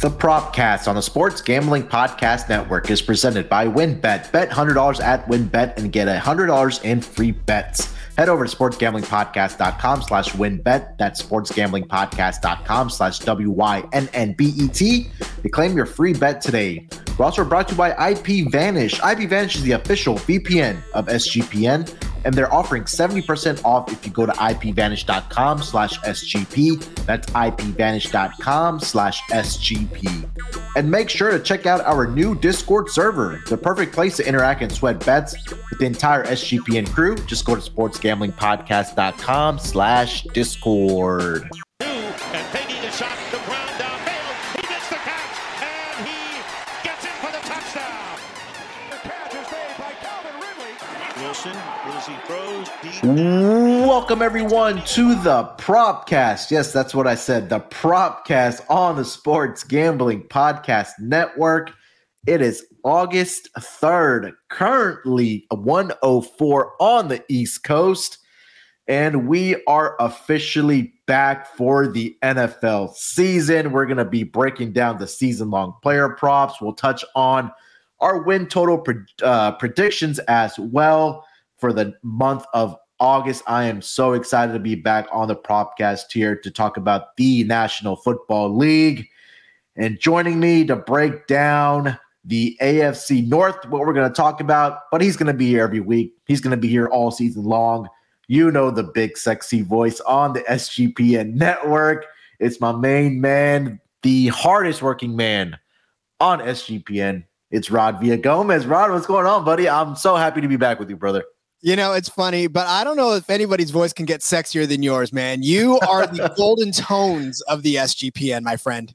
The Propcast on the Sports Gambling Podcast Network is presented by WynnBET. Bet $100 at WynnBET and get $100 in free bets. Head over to sportsgamblingpodcast.com slash wynnbet. That's sportsgamblingpodcast.com slash W-Y-N-N-B-E-T to claim your free bet today. We're also brought to you by IPVanish. IP Vanish is the official VPN of SGPN and they're offering 70% off if you go to ipvanish.com slash SGP. That's ipvanish.com slash SGP. And make sure to check out our new Discord server, the perfect place to interact and sweat bets with the entire SGPN crew. Just go to sportsgamblingpodcast.com slash Discord. Welcome everyone to the Propcast. Yes, that's what I said. The Propcast on the Sports Gambling Podcast Network. It is August 3rd, currently 104 on the East Coast, and we are officially back for the NFL season. We're going to be breaking down the season-long player props. We'll touch on our win total uh, predictions as well for the month of August. I am so excited to be back on the Propcast here to talk about the National Football League. And joining me to break down the AFC North, what we're going to talk about, but he's going to be here every week. He's going to be here all season long. You know the big sexy voice on the SGPN network. It's my main man, the hardest working man on SGPN. It's Rod Villagomez. Rod, what's going on, buddy? I'm so happy to be back with you, brother. You know, it's funny, but I don't know if anybody's voice can get sexier than yours, man. You are the golden tones of the SGPN, my friend.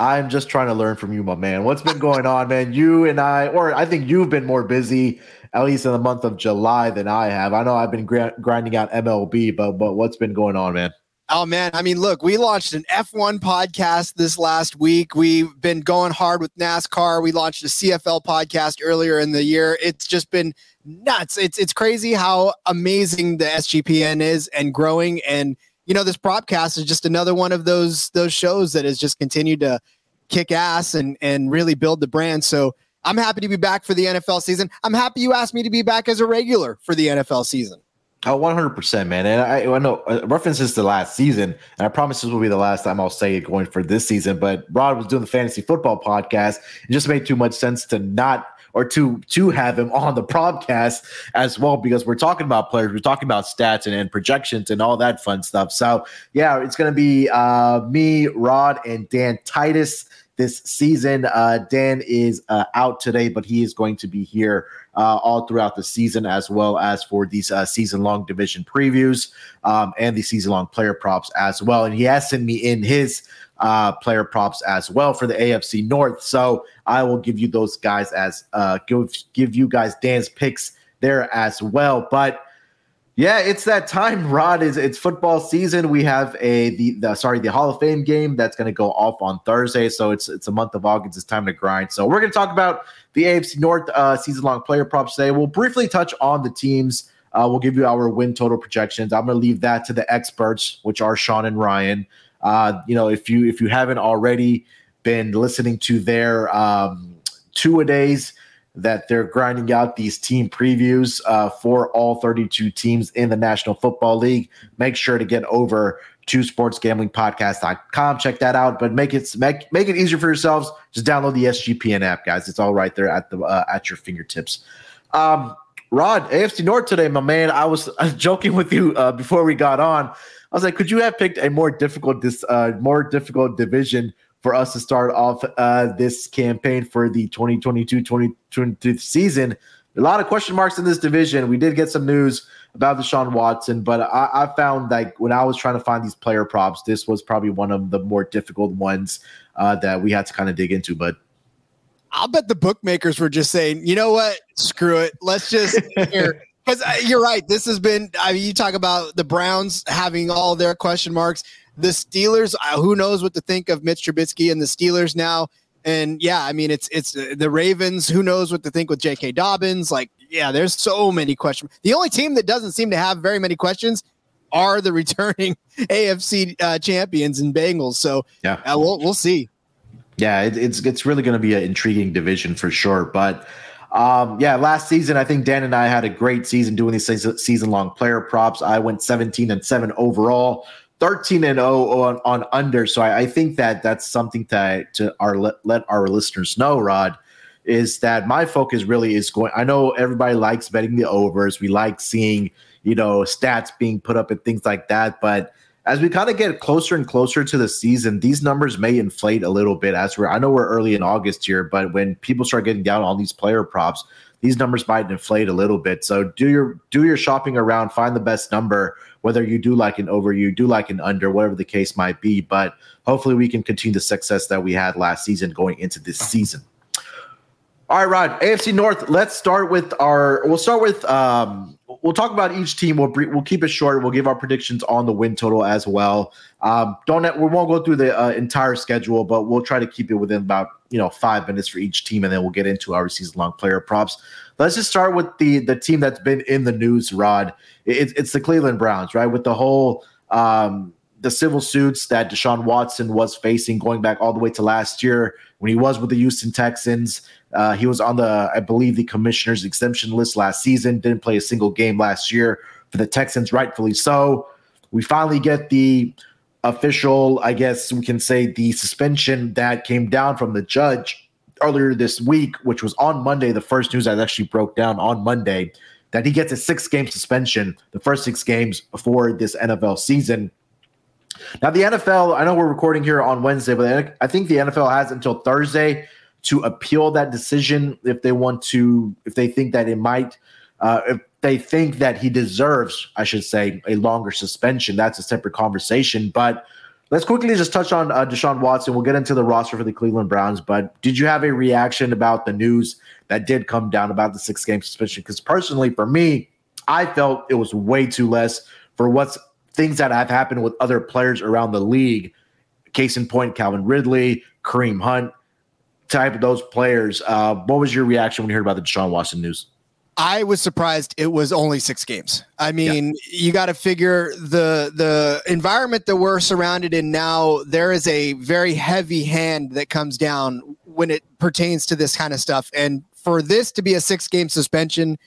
I'm just trying to learn from you, my man. What's been going on, man? You and I, or I think you've been more busy, at least in the month of July, than I have. I know I've been gr- grinding out MLB, but but what's been going on, man? Oh man, I mean, look, we launched an F1 podcast this last week. We've been going hard with NASCAR. We launched a CFL podcast earlier in the year. It's just been nuts. It's it's crazy how amazing the SGPN is and growing. And you know, this Propcast is just another one of those those shows that has just continued to kick ass and and really build the brand. So I'm happy to be back for the NFL season. I'm happy you asked me to be back as a regular for the NFL season. Oh, 100%, man. And I, I know uh, references to last season, and I promise this will be the last time I'll say it going for this season. But Rod was doing the fantasy football podcast. It just made too much sense to not or to to have him on the podcast as well because we're talking about players, we're talking about stats and, and projections and all that fun stuff. So yeah, it's gonna be uh, me, Rod, and Dan Titus this season. Uh, Dan is uh, out today, but he is going to be here uh, all throughout the season, as well as for these uh, season long division previews um, and the season long player props as well. And he has sent me in his uh, player props as well for the AFC North. So I will give you those guys as uh, give give you guys Dan's picks there as well. But yeah, it's that time, Rod. Is it's football season. We have a the, the sorry the Hall of Fame game that's going to go off on Thursday. So it's it's a month of August. It's time to grind. So we're going to talk about the AFC North uh, season long player props today. We'll briefly touch on the teams. Uh, we'll give you our win total projections. I'm going to leave that to the experts, which are Sean and Ryan. Uh, you know, if you if you haven't already been listening to their um, two a days that they're grinding out these team previews uh, for all 32 teams in the National Football League, make sure to get over to sportsgamblingpodcast.com. Check that out, but make it make make it easier for yourselves. Just download the SGPN app, guys. It's all right there at the uh, at your fingertips. Um, Rod, AFC North today, my man. I was, joking with you uh, before we got on. I was like, could you have picked a more difficult this uh, more difficult division for us to start off uh, this campaign for the 2022-2023 season? A lot of question marks in this division. We did get some news about Deshaun Watson, but I, I found like when I was trying to find these player props, this was probably one of the more difficult ones uh, that we had to kind of dig into. But I'll bet the bookmakers were just saying, you know what, screw it, let's just because uh, you're right. This has been. I mean, you talk about the Browns having all their question marks. The Steelers. Uh, who knows what to think of Mitch Trubisky and the Steelers now? And yeah, I mean, it's it's uh, the Ravens. Who knows what to think with J.K. Dobbins? Like, yeah, there's so many questions. The only team that doesn't seem to have very many questions are the returning AFC uh, champions and Bengals. So yeah, uh, we'll we'll see. Yeah, it, it's it's really going to be an intriguing division for sure. But um, yeah, last season I think Dan and I had a great season doing these season long player props. I went 17 and seven overall. 13 and 0 on, on under. So I, I, think that that's something to to our let, let our listeners know, Rod, is that my focus really is going. I know everybody likes betting the overs. We like seeing you know stats being put up and things like that, but as we kind of get closer and closer to the season, these numbers may inflate a little bit. As we're, I know we're early in August here, but when people start getting down on these player props, these numbers might inflate a little bit. So do your do your shopping around, find the best number, whether you do like an over, you do like an under, whatever the case might be. But hopefully, we can continue the success that we had last season going into this season. All right, Rod, AFC North. Let's start with our. We'll start with um, we'll talk about each team. We'll we'll keep it short. We'll give our predictions on the win total as well. Um, don't we won't go through the uh, entire schedule, but we'll try to keep it within about you know five minutes for each team, and then we'll get into our season long player props. Let's just start with the the team that's been in the news. Rod, it, it's the Cleveland Browns, right? With the whole um, the civil suits that Deshaun Watson was facing going back all the way to last year when he was with the Houston Texans. Uh, he was on the, I believe, the commissioner's exemption list last season. Didn't play a single game last year for the Texans, rightfully so. We finally get the official, I guess we can say, the suspension that came down from the judge earlier this week, which was on Monday. The first news that actually broke down on Monday that he gets a six game suspension, the first six games before this NFL season. Now, the NFL, I know we're recording here on Wednesday, but I think the NFL has until Thursday to appeal that decision if they want to, if they think that it might, uh, if they think that he deserves, I should say, a longer suspension. That's a separate conversation. But let's quickly just touch on uh, Deshaun Watson. We'll get into the roster for the Cleveland Browns. But did you have a reaction about the news that did come down about the six game suspension? Because personally, for me, I felt it was way too less for what's things that have happened with other players around the league. Case in point, Calvin Ridley, Kareem Hunt type of those players. Uh, what was your reaction when you heard about the Deshaun Watson news? I was surprised it was only six games. I mean, yeah. you got to figure the the environment that we're surrounded in now. There is a very heavy hand that comes down when it pertains to this kind of stuff, and for this to be a six game suspension,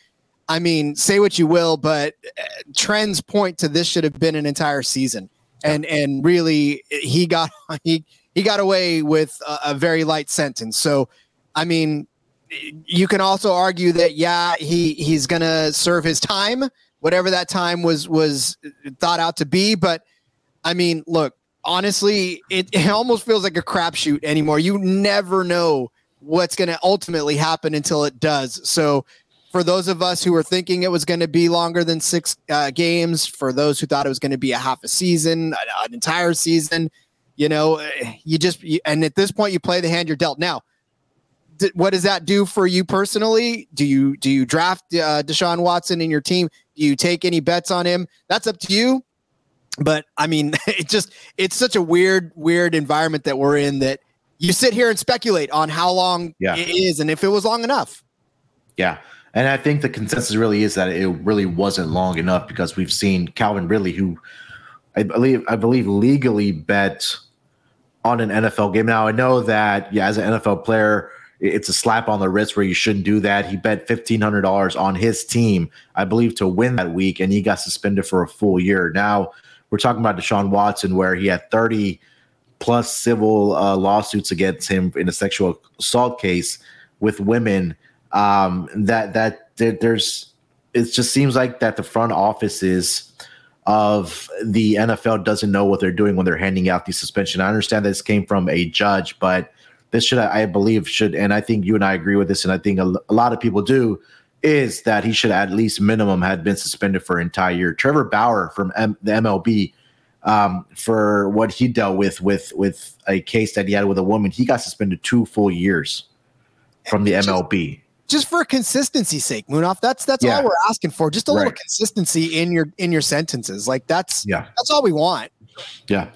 I mean, say what you will, but uh, trends point to this should have been an entire season, and and really he got he he got away with a, a very light sentence. So, I mean, you can also argue that yeah, he he's gonna serve his time, whatever that time was was thought out to be. But I mean, look, honestly, it, it almost feels like a crapshoot anymore. You never know what's to ultimately happen until it does. So, for those of us who were thinking it was going to be longer than six uh, games, for those who thought it was going to be a half a season, an entire season, you know, you just you, and at this point you play the hand you're dealt. Now, th- what does that do for you personally? Do you do you draft uh, Deshaun Watson in your team? Do you take any bets on him? That's up to you. But I mean, it just it's such a weird weird environment that we're in that you sit here and speculate on how long yeah. it is and if it was long enough. Yeah. And I think the consensus really is that it really wasn't long enough because we've seen Calvin Ridley, who I believe I believe legally bet on an NFL game. Now I know that yeah, as an NFL player, it's a slap on the wrist where you shouldn't do that. He bet fifteen hundred dollars on his team, I believe, to win that week, and he got suspended for a full year. Now we're talking about Deshaun Watson, where he had thirty plus civil uh, lawsuits against him in a sexual assault case with women. Um, that that there's it just seems like that the front office is of the NFL doesn't know what they're doing when they're handing out the suspension. I understand this came from a judge, but this should, I believe, should, and I think you and I agree with this, and I think a, a lot of people do, is that he should at least minimum had been suspended for an entire year. Trevor Bauer from M- the MLB, um, for what he dealt with with with a case that he had with a woman, he got suspended two full years from the MLB just for consistency's sake, Munaf. That's that's yeah. all we're asking for. Just a right. little consistency in your in your sentences. Like that's yeah, that's all we want. Yeah.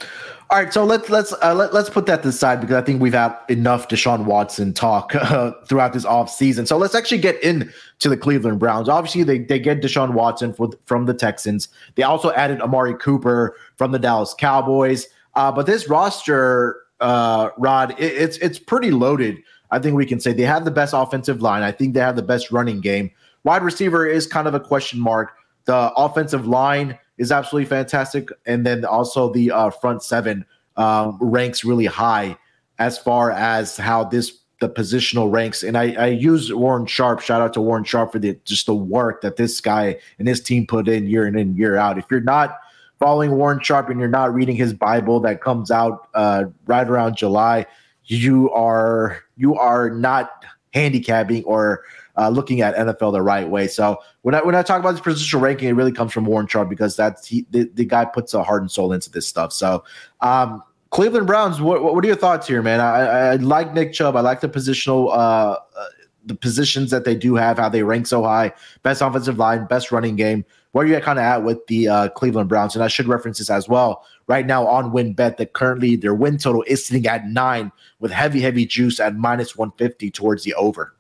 All right, so let's let's uh, let, let's put that to the side because I think we've had enough Deshaun Watson talk uh, throughout this off season. So let's actually get in to the Cleveland Browns. Obviously, they they get Deshaun Watson for, from the Texans. They also added Amari Cooper from the Dallas Cowboys. Uh, but this roster uh, Rod, it, it's it's pretty loaded. I think we can say they have the best offensive line. I think they have the best running game. Wide receiver is kind of a question mark. The offensive line is absolutely fantastic, and then also the uh, front seven um, ranks really high as far as how this the positional ranks. And I, I use Warren Sharp. Shout out to Warren Sharp for the just the work that this guy and his team put in year in and year out. If you're not following Warren Sharp and you're not reading his Bible that comes out uh, right around July, you are you are not handicapping or uh, looking at NFL the right way. So when I when I talk about this positional ranking, it really comes from Warren Sharp because that's he the, the guy puts a heart and soul into this stuff. So um, Cleveland Browns, what, what are your thoughts here, man? I, I like Nick Chubb. I like the positional uh, uh, the positions that they do have, how they rank so high. Best offensive line, best running game. Where are you kind of at with the uh, Cleveland Browns? And I should reference this as well. Right now on WynnBET, that currently their win total is sitting at nine with heavy, heavy juice at minus 150 towards the over.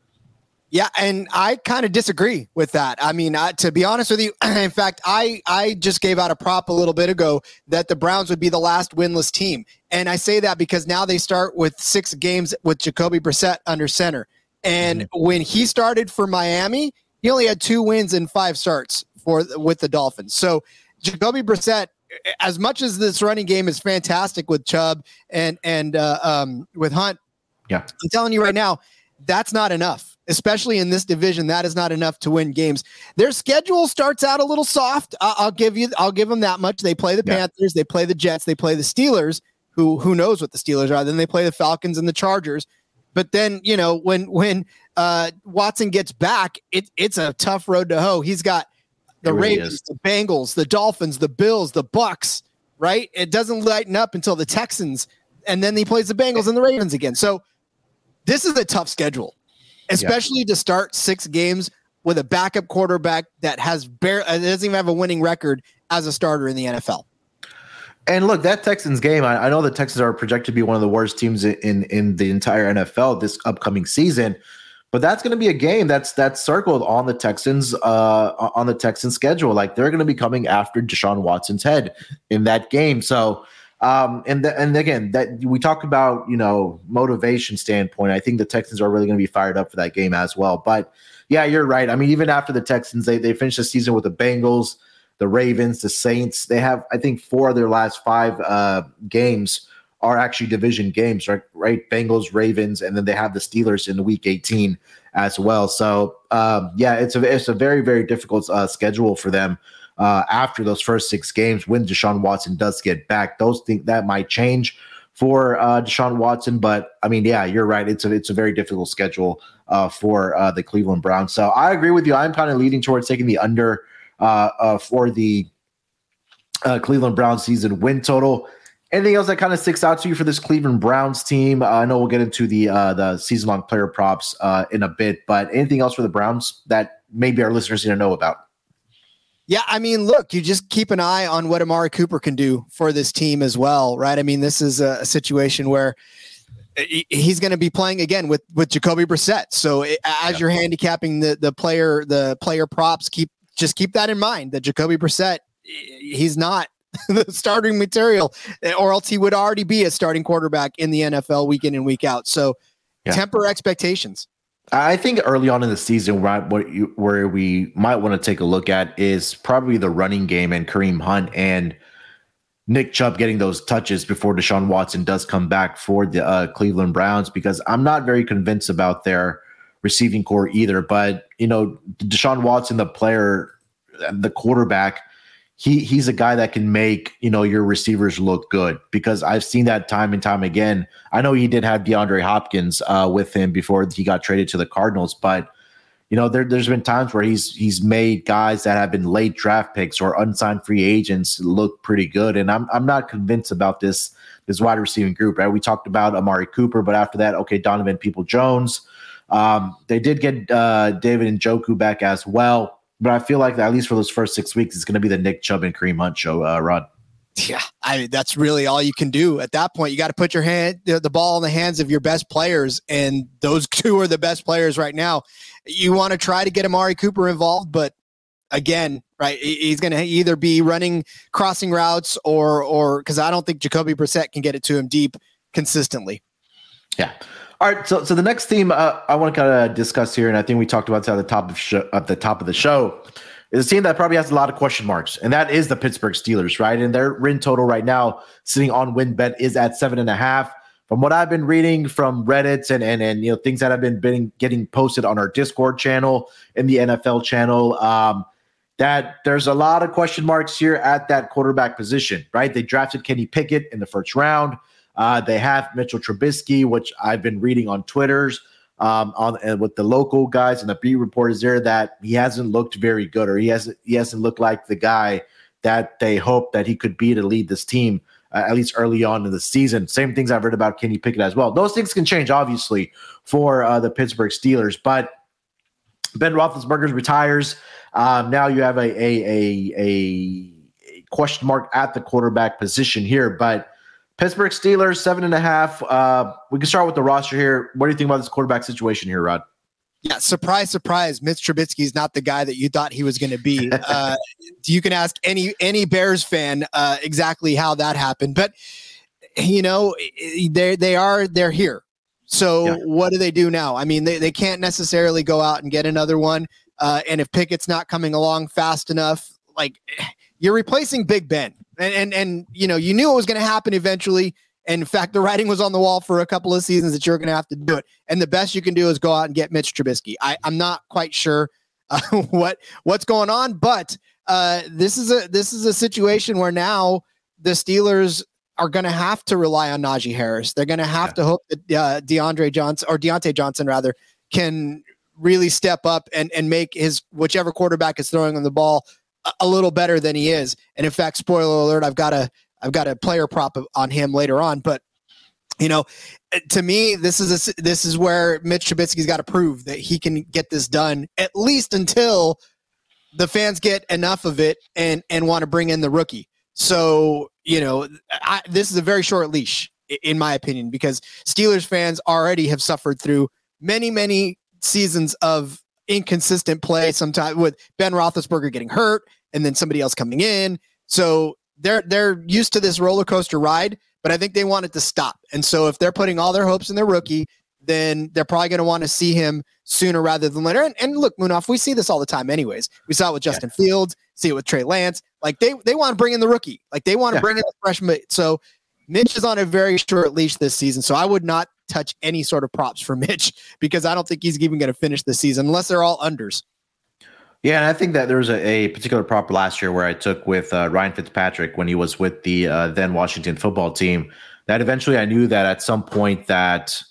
Yeah, and I kind of disagree with that. I mean, uh, to be honest with you, in fact, I I just gave out a prop a little bit ago that the Browns would be the last winless team, and I say that because now they start with six games with Jacoby Brissett under center, and mm-hmm. when he started for Miami, he only had two wins and five starts for with the Dolphins. So Jacoby Brissett, as much as this running game is fantastic with Chubb and and uh, um, with Hunt, yeah, I'm telling you right now, that's not enough especially in this division, that is not enough to win games. Their schedule starts out a little soft. I'll, I'll give you, I'll give them that much. They play the yeah. Panthers, they play the Jets, they play the Steelers. Who who knows what the Steelers are? Then they play the Falcons and the Chargers. But then you know when when uh, Watson gets back, it, it's a tough road to hoe. He's got the really Ravens, is. the Bengals, the Dolphins, the Bills, the Bucks. Right? It doesn't lighten up until the Texans, and then he plays the Bengals and the Ravens again. So this is a tough schedule especially yeah. to start six games with a backup quarterback that has bare uh, doesn't even have a winning record as a starter in the NFL. And look, that Texans game, I, I, know the Texans are projected to be one of the worst teams in in the entire NFL this upcoming season, but that's going to be a game that's that's circled on the Texans uh, on the Texans schedule. Like they're going to be coming after Deshaun Watson's head in that game. So um, and the, and again, that we talk about, you know, motivation standpoint. I think the Texans are really going to be fired up for that game as well. But yeah, you're right. I mean, even after the Texans, they they finished the season with the Bengals, the Ravens, the Saints. They have, I think, four of their last five uh, games are actually division games, right? Right, Bengals, Ravens, and then they have the Steelers in the Week 18 as well. So um, yeah, it's a it's a very very difficult uh, schedule for them uh, after those first six games when Deshaun Watson does get back. Those think that might change for uh, Deshaun Watson, but I mean, yeah, you're right. It's a it's a very difficult schedule uh, for uh, the Cleveland Browns. So I agree with you. I'm kind of leading towards taking the under uh, uh, for the uh, Cleveland Browns season win total. Anything else that kind of sticks out to you for this Cleveland Browns team? Uh, I know we'll get into the uh, the season long player props uh, in a bit, but anything else for the Browns that maybe our listeners need to know about? Yeah, I mean, look, you just keep an eye on what Amari Cooper can do for this team as well, right? I mean, this is a, situation where he's going to be playing again with with Jacoby Brissett. So as yeah. you're handicapping the the player the player props, keep just keep that in mind that Jacoby Brissett he's not the starting material, or else he would already be a starting quarterback in the NFL week in and week out. So yeah. temper expectations. I think early on in the season, right, what you, where we might want to take a look at is probably the running game and Kareem Hunt and Nick Chubb getting those touches before Deshaun Watson does come back for the uh, Cleveland Browns because I'm not very convinced about their receiving corps either. But you know, Deshaun Watson, the player, the quarterback, he he's a guy that can make you know your receivers look good because I've seen that time and time again. I know he did have DeAndre Hopkins uh, with him before he got traded to the Cardinals, but you know there, there's been times where he's he's made guys that have been late draft picks or unsigned free agents look pretty good, and I'm I'm not convinced about this this wide receiving group. Right, we talked about Amari Cooper, but after that, okay, Donovan People Jones. Um, they did get uh, David Njoku back as well. But I feel like at least for those first six weeks, it's going to be the Nick Chubb and Kareem Hunt show, uh, Rod. Yeah, I mean that's really all you can do at that point. You got to put your hand the, the, ball in the hands of your best players, and those two are the best players right now. You want to try to get Amari Cooper involved, but again, right, he's going to either be running crossing routes or or because I don't think Jacoby Brissett can get it to him deep consistently. Yeah. All right. So, so the next theme uh, I want to kind of discuss here, and I think we talked about this at the top of at the top of the show, is a team that probably has a lot of question marks, and that is the Pittsburgh Steelers, right? And their win total right now, sitting on WynnBET, is at seven and a half. From what I've been reading from Reddit and and and you know things that have been, been getting posted on our Discord channel in the NFL channel, um, that there's a lot of question marks here at that quarterback position, right? They drafted Kenny Pickett in the first round. Uh, they have Mitchell Trubisky, which I've been reading on Twitter's um, on and with the local guys and the beat reporters there that he hasn't looked very good, or he hasn't he hasn't looked like the guy that they hope that he could be to lead this team. Uh, at least early on in the season. Same things I've heard about Kenny Pickett as well. Those things can change, obviously, for uh, the Pittsburgh Steelers. But Ben Roethlisberger retires. Um, now you have a, a, a, a question mark at the quarterback position here. But Pittsburgh Steelers, seven and a half. Uh, we can start with the roster here. What do you think about this quarterback situation here, Rod? Yeah, surprise, surprise. Mitch Trubisky is not the guy that you thought he was going to be. Uh, you can ask any any Bears fan uh, exactly how that happened, but you know they they are they're here. So yeah. what do they do now? I mean, they, they can't necessarily go out and get another one. Uh, and if Pickett's not coming along fast enough, like you're replacing Big Ben and and, and you know you knew it was going to happen eventually. And in fact, the writing was on the wall for a couple of seasons that you're going to have to do it. And the best you can do is go out and get Mitch Trubisky. I, I'm not quite sure uh, what what's going on, but uh, this is a this is a situation where now the Steelers are going to have to rely on Najee Harris. They're going to have yeah. to hope that uh, DeAndre Johnson or Diontae Johnson rather can really step up and and make his whichever quarterback is throwing on the ball a little better than he is. And in fact, spoiler alert, I've got a I've got a player prop on him later on, but you know, to me, this is a, this is where Mitch Trubisky's got to prove that he can get this done at least until the fans get enough of it and and want to bring in the rookie. So you know, I, this is a very short leash in my opinion because Steelers fans already have suffered through many many seasons of inconsistent play sometimes with Ben Roethlisberger getting hurt and then somebody else coming in. So they're they're used to this roller coaster ride, but I think they want it to stop. And so if they're putting all their hopes in their rookie, then they're probably going to want to see him sooner rather than later. And, and look, Munaf, we see this all the time, anyways. We saw it with Justin yeah. Fields, see it with Trey Lance. Like they they want to bring in the rookie, like they want to yeah. bring in the freshman. So Mitch is on a very short leash this season, so I would not touch any sort of props for Mitch because I don't think he's even going to finish the season unless they're all unders. Yeah, and I think that there was a, a particular prop last year where I took with uh, Ryan Fitzpatrick when he was with the uh, then Washington football team. That eventually I knew that at some point that,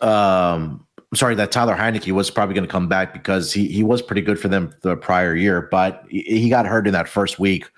um, sorry, that Tyler Heinicke was probably going to come back because he he was pretty good for them the prior year, but he got hurt in that first week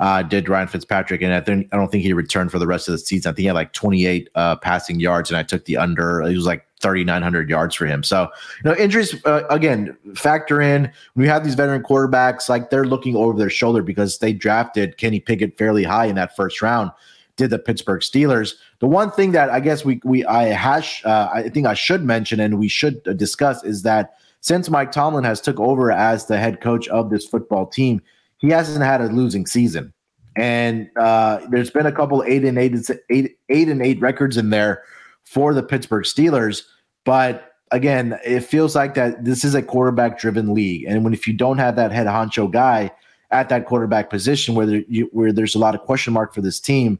uh, did Ryan Fitzpatrick, and I, I don't think he returned for the rest of the season. I think he had like 28 uh, passing yards, and I took the under. It was like 3,900 yards for him. So, you know, injuries uh, again factor in when you have these veteran quarterbacks, like they're looking over their shoulder because they drafted Kenny Pickett fairly high in that first round. Did the Pittsburgh Steelers? The one thing that I guess we we I hash uh, I think I should mention and we should discuss is that since Mike Tomlin has took over as the head coach of this football team he hasn't had a losing season. And uh, there's been a couple eight and eight, eight, eight and eight records in there for the Pittsburgh Steelers. But again, it feels like that this is a quarterback driven league. And when if you don't have that head honcho guy at that quarterback position where there, you, where there's a lot of question mark for this team,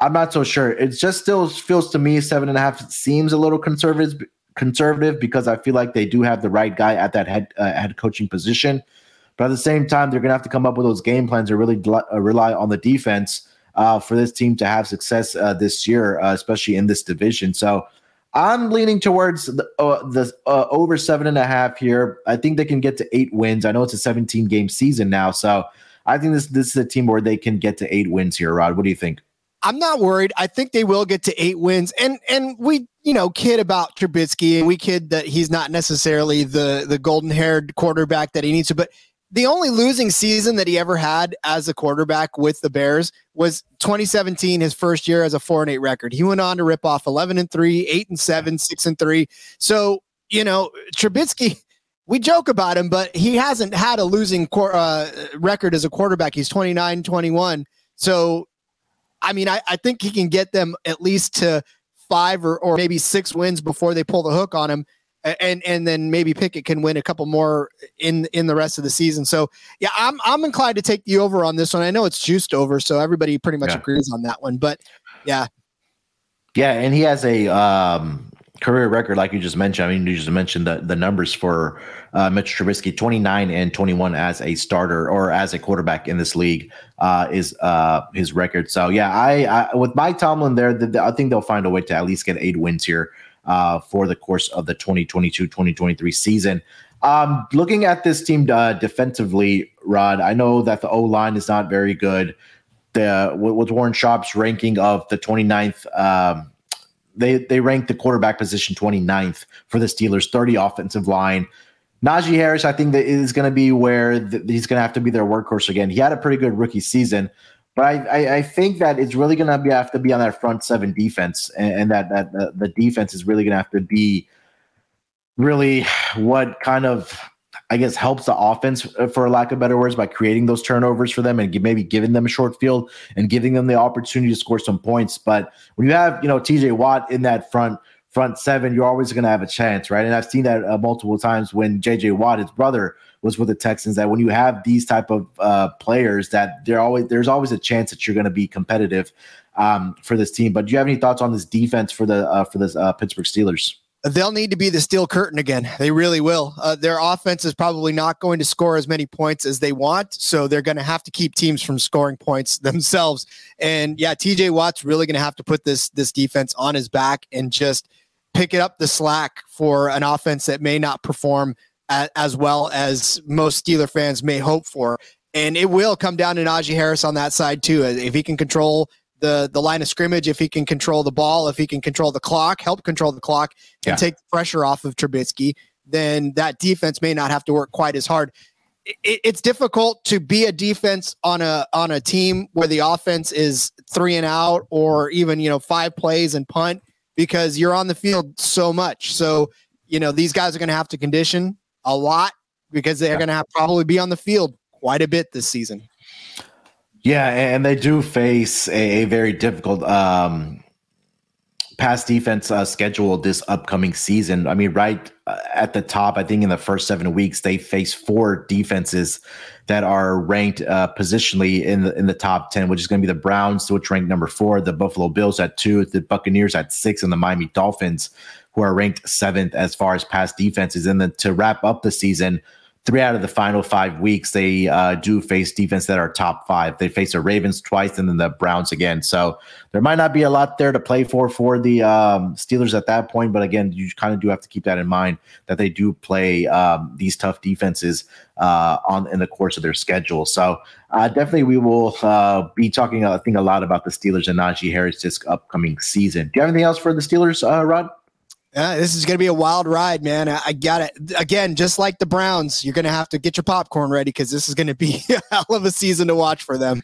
I'm not so sure. It just still feels to me seven and a half seems a little conservative conservative because I feel like they do have the right guy at that head uh, head coaching position. But at the same time, they're going to have to come up with those game plans or really uh, rely on the defense uh, for this team to have success uh, this year, uh, especially in this division. So I'm leaning towards the, uh, the uh, over seven and a half here. I think they can get to eight wins. I know it's a 17 game season now, so I think this this is a team where they can get to eight wins here. Rod, what do you think? I'm not worried. I think they will get to eight wins, and and we you know kid about Trubisky, and we kid that he's not necessarily the the golden haired quarterback that he needs to, but the only losing season that he ever had as a quarterback with the Bears was 2017, his first year as a four and eight record. He went on to rip off 11 and three, eight and seven, six and three. So, you know, Trubisky, we joke about him, but he hasn't had a losing uh, record as a quarterback. He's 29, 21. So I mean, I, I think he can get them at least to five or, or maybe six wins before they pull the hook on him. And and then maybe Pickett can win a couple more in in the rest of the season. So yeah, I'm I'm inclined to take the over on this one. I know it's juiced over, so everybody pretty much yeah. agrees on that one. But yeah, yeah, and he has a um, career record, like you just mentioned. I mean, you just mentioned the, the numbers for uh, Mitch Trubisky 29 and 21 as a starter or as a quarterback in this league uh, is uh, his record. So, yeah, I, I with Mike Tomlin there, the, the, I think they'll find a way to at least get eight wins here uh, for the course of the 2022 2023 season. Um, looking at this team uh, defensively, Rod, I know that the O line is not very good. The, with Warren Sharp's ranking of the 29th. Um, they they ranked the quarterback position 29th for the Steelers, 30 offensive line. Najee Harris, I think that is going to be where the, he's going to have to be their workhorse again. He had a pretty good rookie season, but I, I, I think that it's really going to have to be on that front seven defense, and, and that that the, the defense is really going to have to be really what kind of I guess helps the offense, uh, for lack of better words, by creating those turnovers for them and maybe giving them a short field and giving them the opportunity to score some points. But when you have you know T.J. Watt in that front front seven, you're always going to have a chance, right? And I've seen that uh, multiple times when J.J. Watt, his brother, was with the Texans. That when you have these type of uh, players, that there always there's always a chance that you're going to be competitive um, for this team. But do you have any thoughts on this defense for the uh, for the uh, Pittsburgh Steelers? they'll need to be the steel curtain again. They really will. Uh, their offense is probably not going to score as many points as they want, so they're going to have to keep teams from scoring points themselves. And yeah, TJ Watt's really going to have to put this this defense on his back and just pick it up the slack for an offense that may not perform as well as most Steeler fans may hope for. And it will come down to Najee Harris on that side too. Uh, if he can control the the line of scrimmage, if he can control the ball, if he can control the clock, help control the clock, and yeah. take the pressure off of Trubisky, then that defense may not have to work quite as hard. It, it's difficult to be a defense on a on a team where the offense is three and out, or even you know five plays and punt because you're on the field so much. So you know these guys are going to have to condition a lot because they're yeah. going to have probably be on the field quite a bit this season. Yeah, and they do face a, a very difficult um, pass defense uh, schedule this upcoming season. I mean, right uh, at the top, I think in the first seven weeks, they face four defenses that are ranked uh, positionally in the in the top ten, which is going to be the Browns, which ranked number four, the Buffalo Bills at two, the Buccaneers at six, and the Miami Dolphins, who are ranked seventh as far as pass defenses. And then to wrap up the season three out of the final five weeks, they uh, do face defense that are top five. They face the Ravens twice and then the Browns again. So there might not be a lot there to play for for the um, Steelers at that point. But again, you kind of do have to keep that in mind that they do play um, these tough defenses uh, on in the course of their schedule. So uh, definitely, we will uh, be talking, I think, a lot about the Steelers and Najee Harris this upcoming season. Do you have anything else for the Steelers, uh, Rod? Yeah, this is going to be a wild ride, man. I, I got it. Again, just like the Browns, you're going to have to get your popcorn ready because this is going to be a hell of a season to watch for them.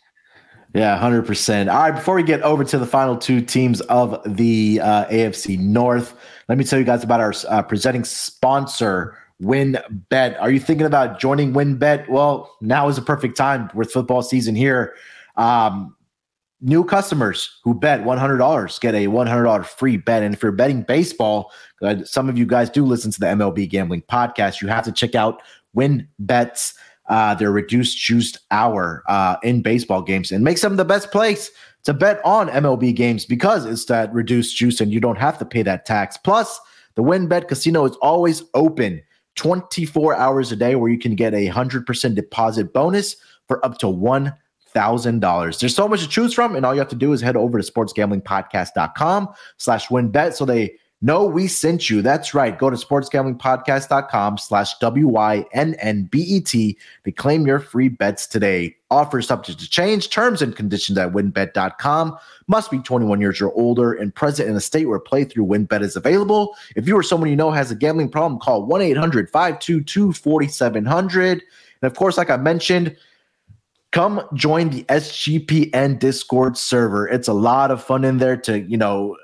Yeah, 100%. All right, before we get over to the final two teams of the uh, AFC North, let me tell you guys about our uh, presenting sponsor, WynnBET. Are you thinking about joining WynnBET? Well, now is the perfect time with football season here. Um, new customers who bet $100 get a $100 free bet. And if you're betting baseball, uh, some of you guys do listen to the MLB Gambling Podcast. You have to check out Win Bets, uh, their reduced juiced hour uh, in baseball games, and make them the best place to bet on MLB games because it's that reduced juice and you don't have to pay that tax. Plus, the WynnBET Casino is always open 24 hours a day where you can get a 100% deposit bonus for up to one thousand dollars. There's so much to choose from, and all you have to do is head over to sportsgamblingpodcast.com slash wynnbet so they know we sent you. That's right. Go to sportsgamblingpodcast.com slash W-Y-N-N-B-E-T to claim your free bets today. Offer subject to change. Terms and conditions at wynnbet.com. Must be 21 years or older and present in a state where playthrough WynnBET is available. If you or someone you know has a gambling problem, call 1-800-522-4700. And of course, like I mentioned, come join the SGPN Discord server. It's a lot of fun in there to, you know,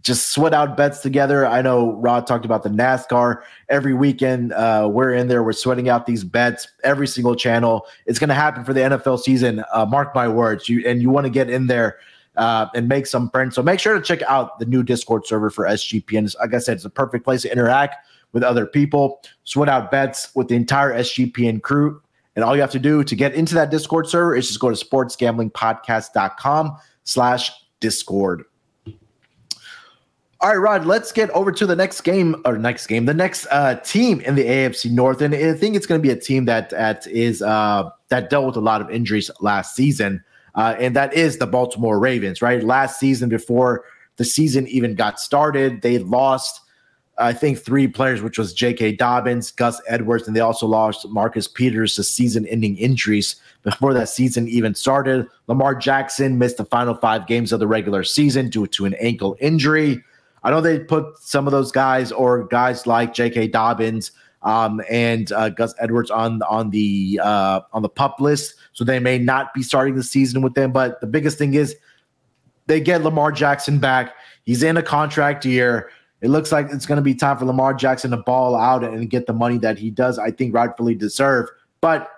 just sweat out bets together. I know Rod talked about the NASCAR every weekend. Uh, we're in there, we're sweating out these bets every single channel. It's going to happen for the NFL season. Uh, mark my words. You and you want to get in there uh, and make some friends. So make sure to check out the new Discord server for SGPN. Like I said, it's a perfect place to interact with other people, sweat out bets with the entire SGPN crew. And all you have to do to get into that Discord server is just go to sportsgamblingpodcast.com slash Discord. All right, Rod, let's get over to the next game or next game, the next uh, team in the AFC North. And I think it's going to be a team that, that is uh, that dealt with a lot of injuries last season. Uh, and that is the Baltimore Ravens, right? Last season, before the season even got started, they lost, I think, three players, which was J.K. Dobbins, Gus Edwards, and they also lost Marcus Peters to season ending injuries before that season even started. Lamar Jackson missed the final five games of the regular season due to an ankle injury. I know they put some of those guys or guys like J.K. Dobbins um, and uh, Gus Edwards on on the uh, on the pup list, so they may not be starting the season with them. But the biggest thing is they get Lamar Jackson back. He's in a contract year. It looks like it's going to be time for Lamar Jackson to ball out and get the money that he does, I think, rightfully deserve. But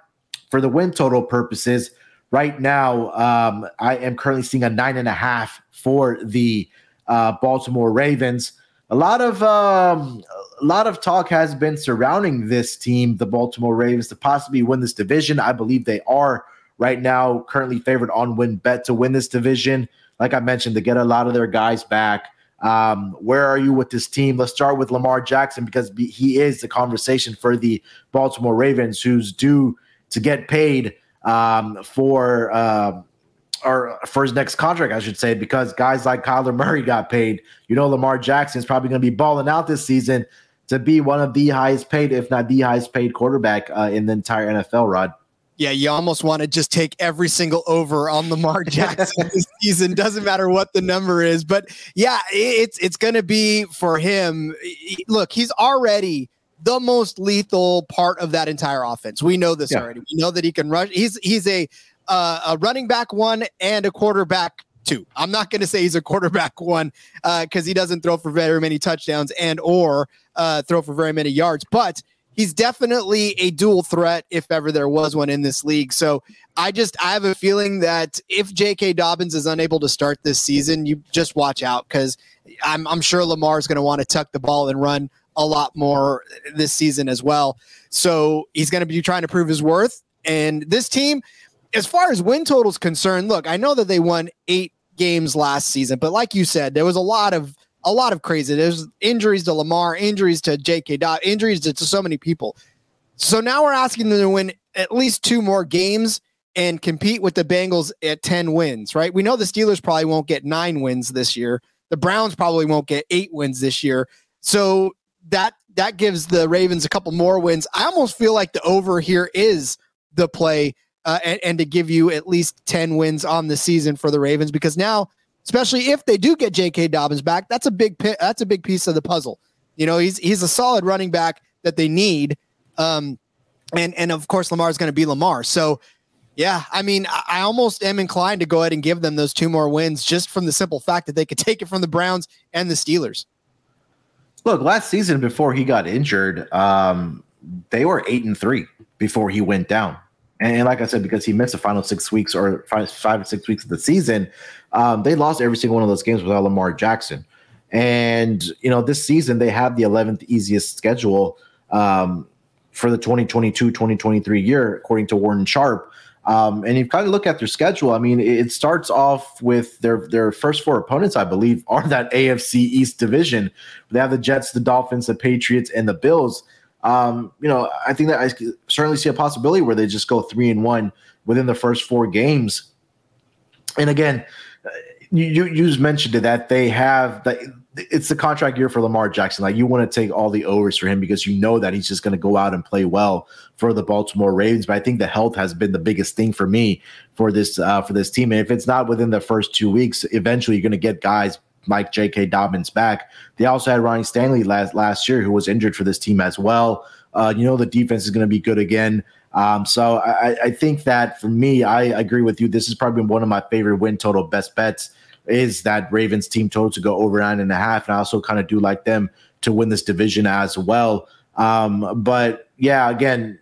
for the win total purposes, right now, um, I am currently seeing a nine and a half for the uh, Baltimore Ravens. A lot of um, a lot of talk has been surrounding this team, the Baltimore Ravens, to possibly win this division. I believe they are right now currently favored on WynnBET to win this division. Like I mentioned, to get a lot of their guys back. Um, where are you with this team? Let's start with Lamar Jackson because he is the conversation for the Baltimore Ravens, who's due to get paid um, for. Uh, or for his next contract, I should say, because guys like Kyler Murray got paid. You know, Lamar Jackson is probably going to be balling out this season to be one of the highest paid, if not the highest paid quarterback uh, in the entire NFL, Rod. Yeah, you almost want to just take every single over on Lamar Jackson this season. Doesn't matter what the number is, but yeah, it's it's going to be for him. Look, he's already the most lethal part of that entire offense. We know this yeah. already. We know that he can rush. He's he's a uh, a running back one and a quarterback two. I'm not going to say he's a quarterback one because uh, he doesn't throw for very many touchdowns and or uh, throw for very many yards, but he's definitely a dual threat if ever there was one in this league. So I just I have a feeling that if J.K. Dobbins is unable to start this season, you just watch out because I'm I'm sure Lamar is going to want to tuck the ball and run a lot more this season as well. So he's going to be trying to prove his worth. And this team, as far as win totals concerned, look, I know that they won eight games last season, but like you said, there was a lot of a lot of crazy. There's injuries to Lamar, injuries to J.K. Dot, injuries to, to so many people. So now we're asking them to win at least two more games and compete with the Bengals at 10 wins, right? We know the Steelers probably won't get nine wins this year. The Browns probably won't get eight wins this year. So that that gives the Ravens a couple more wins. I almost feel like the over here is the play uh, and, and to give you at least 10 wins on the season for the Ravens because now, especially if they do get J.K. Dobbins back, that's a big that's a big piece of the puzzle. You know, he's he's a solid running back that they need. Um, and and of course Lamar is going to be Lamar. So yeah, I mean, I, I almost am inclined to go ahead and give them those two more wins just from the simple fact that they could take it from the Browns and the Steelers. Look, last season before he got injured, um, they were eight and three before he went down. And like I said, because he missed the final six weeks or five, five or six weeks of the season, um, they lost every single one of those games without Lamar Jackson. And, you know, this season they have the 11th easiest schedule um, for the 2022 2023 year, according to Warren Sharp. Um, and you kind of look at their schedule. I mean, it starts off with their their first four opponents, I believe, are that AFC East division. They have the Jets, the Dolphins, the Patriots, and the Bills um, you know, I think that I certainly see a possibility where they just go three and one within the first four games. And again, you you just mentioned it that they have that it's the contract year for Lamar Jackson. Like you want to take all the overs for him because you know that he's just going to go out and play well for the Baltimore Ravens. But I think the health has been the biggest thing for me for this uh, for this team. And if it's not within the first two weeks, eventually you're going to get guys like J.K. Dobbins back. They also had Ronnie Stanley last last year, who was injured for this team as well. Uh, you know the defense is going to be good again. Um, so I, I, think that for me, I agree with you. This is probably one of my favorite win total best bets is that Ravens team total to go over nine and a half. And I also kind of do like them to win this division as well. Um, but yeah, again,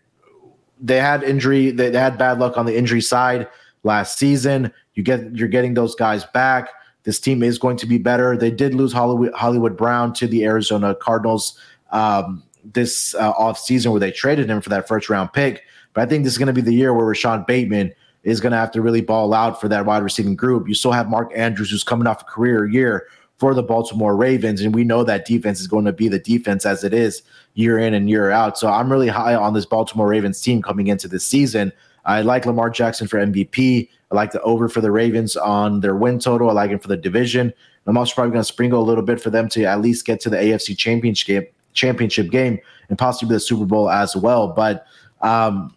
they had injury, they, they had bad luck on the injury side last season. You get you're getting those guys back. This team is going to be better. They did lose Hollywood, Hollywood Brown to the Arizona Cardinals um, this uh, off season, where they traded him for that first round pick. But I think this is going to be the year where Rashod Bateman is going to have to really ball out for that wide receiving group. You still have Mark Andrews, who's coming off a career year for the Baltimore Ravens, and we know that defense is going to be the defense as it is year in and year out. So I'm really high on this Baltimore Ravens team coming into this season. I like Lamar Jackson for MVP. I like the over for the Ravens on their win total. I like him for the division. I'm also probably going to sprinkle a little bit for them to at least get to the AFC Championship championship game and possibly the Super Bowl as well. But um,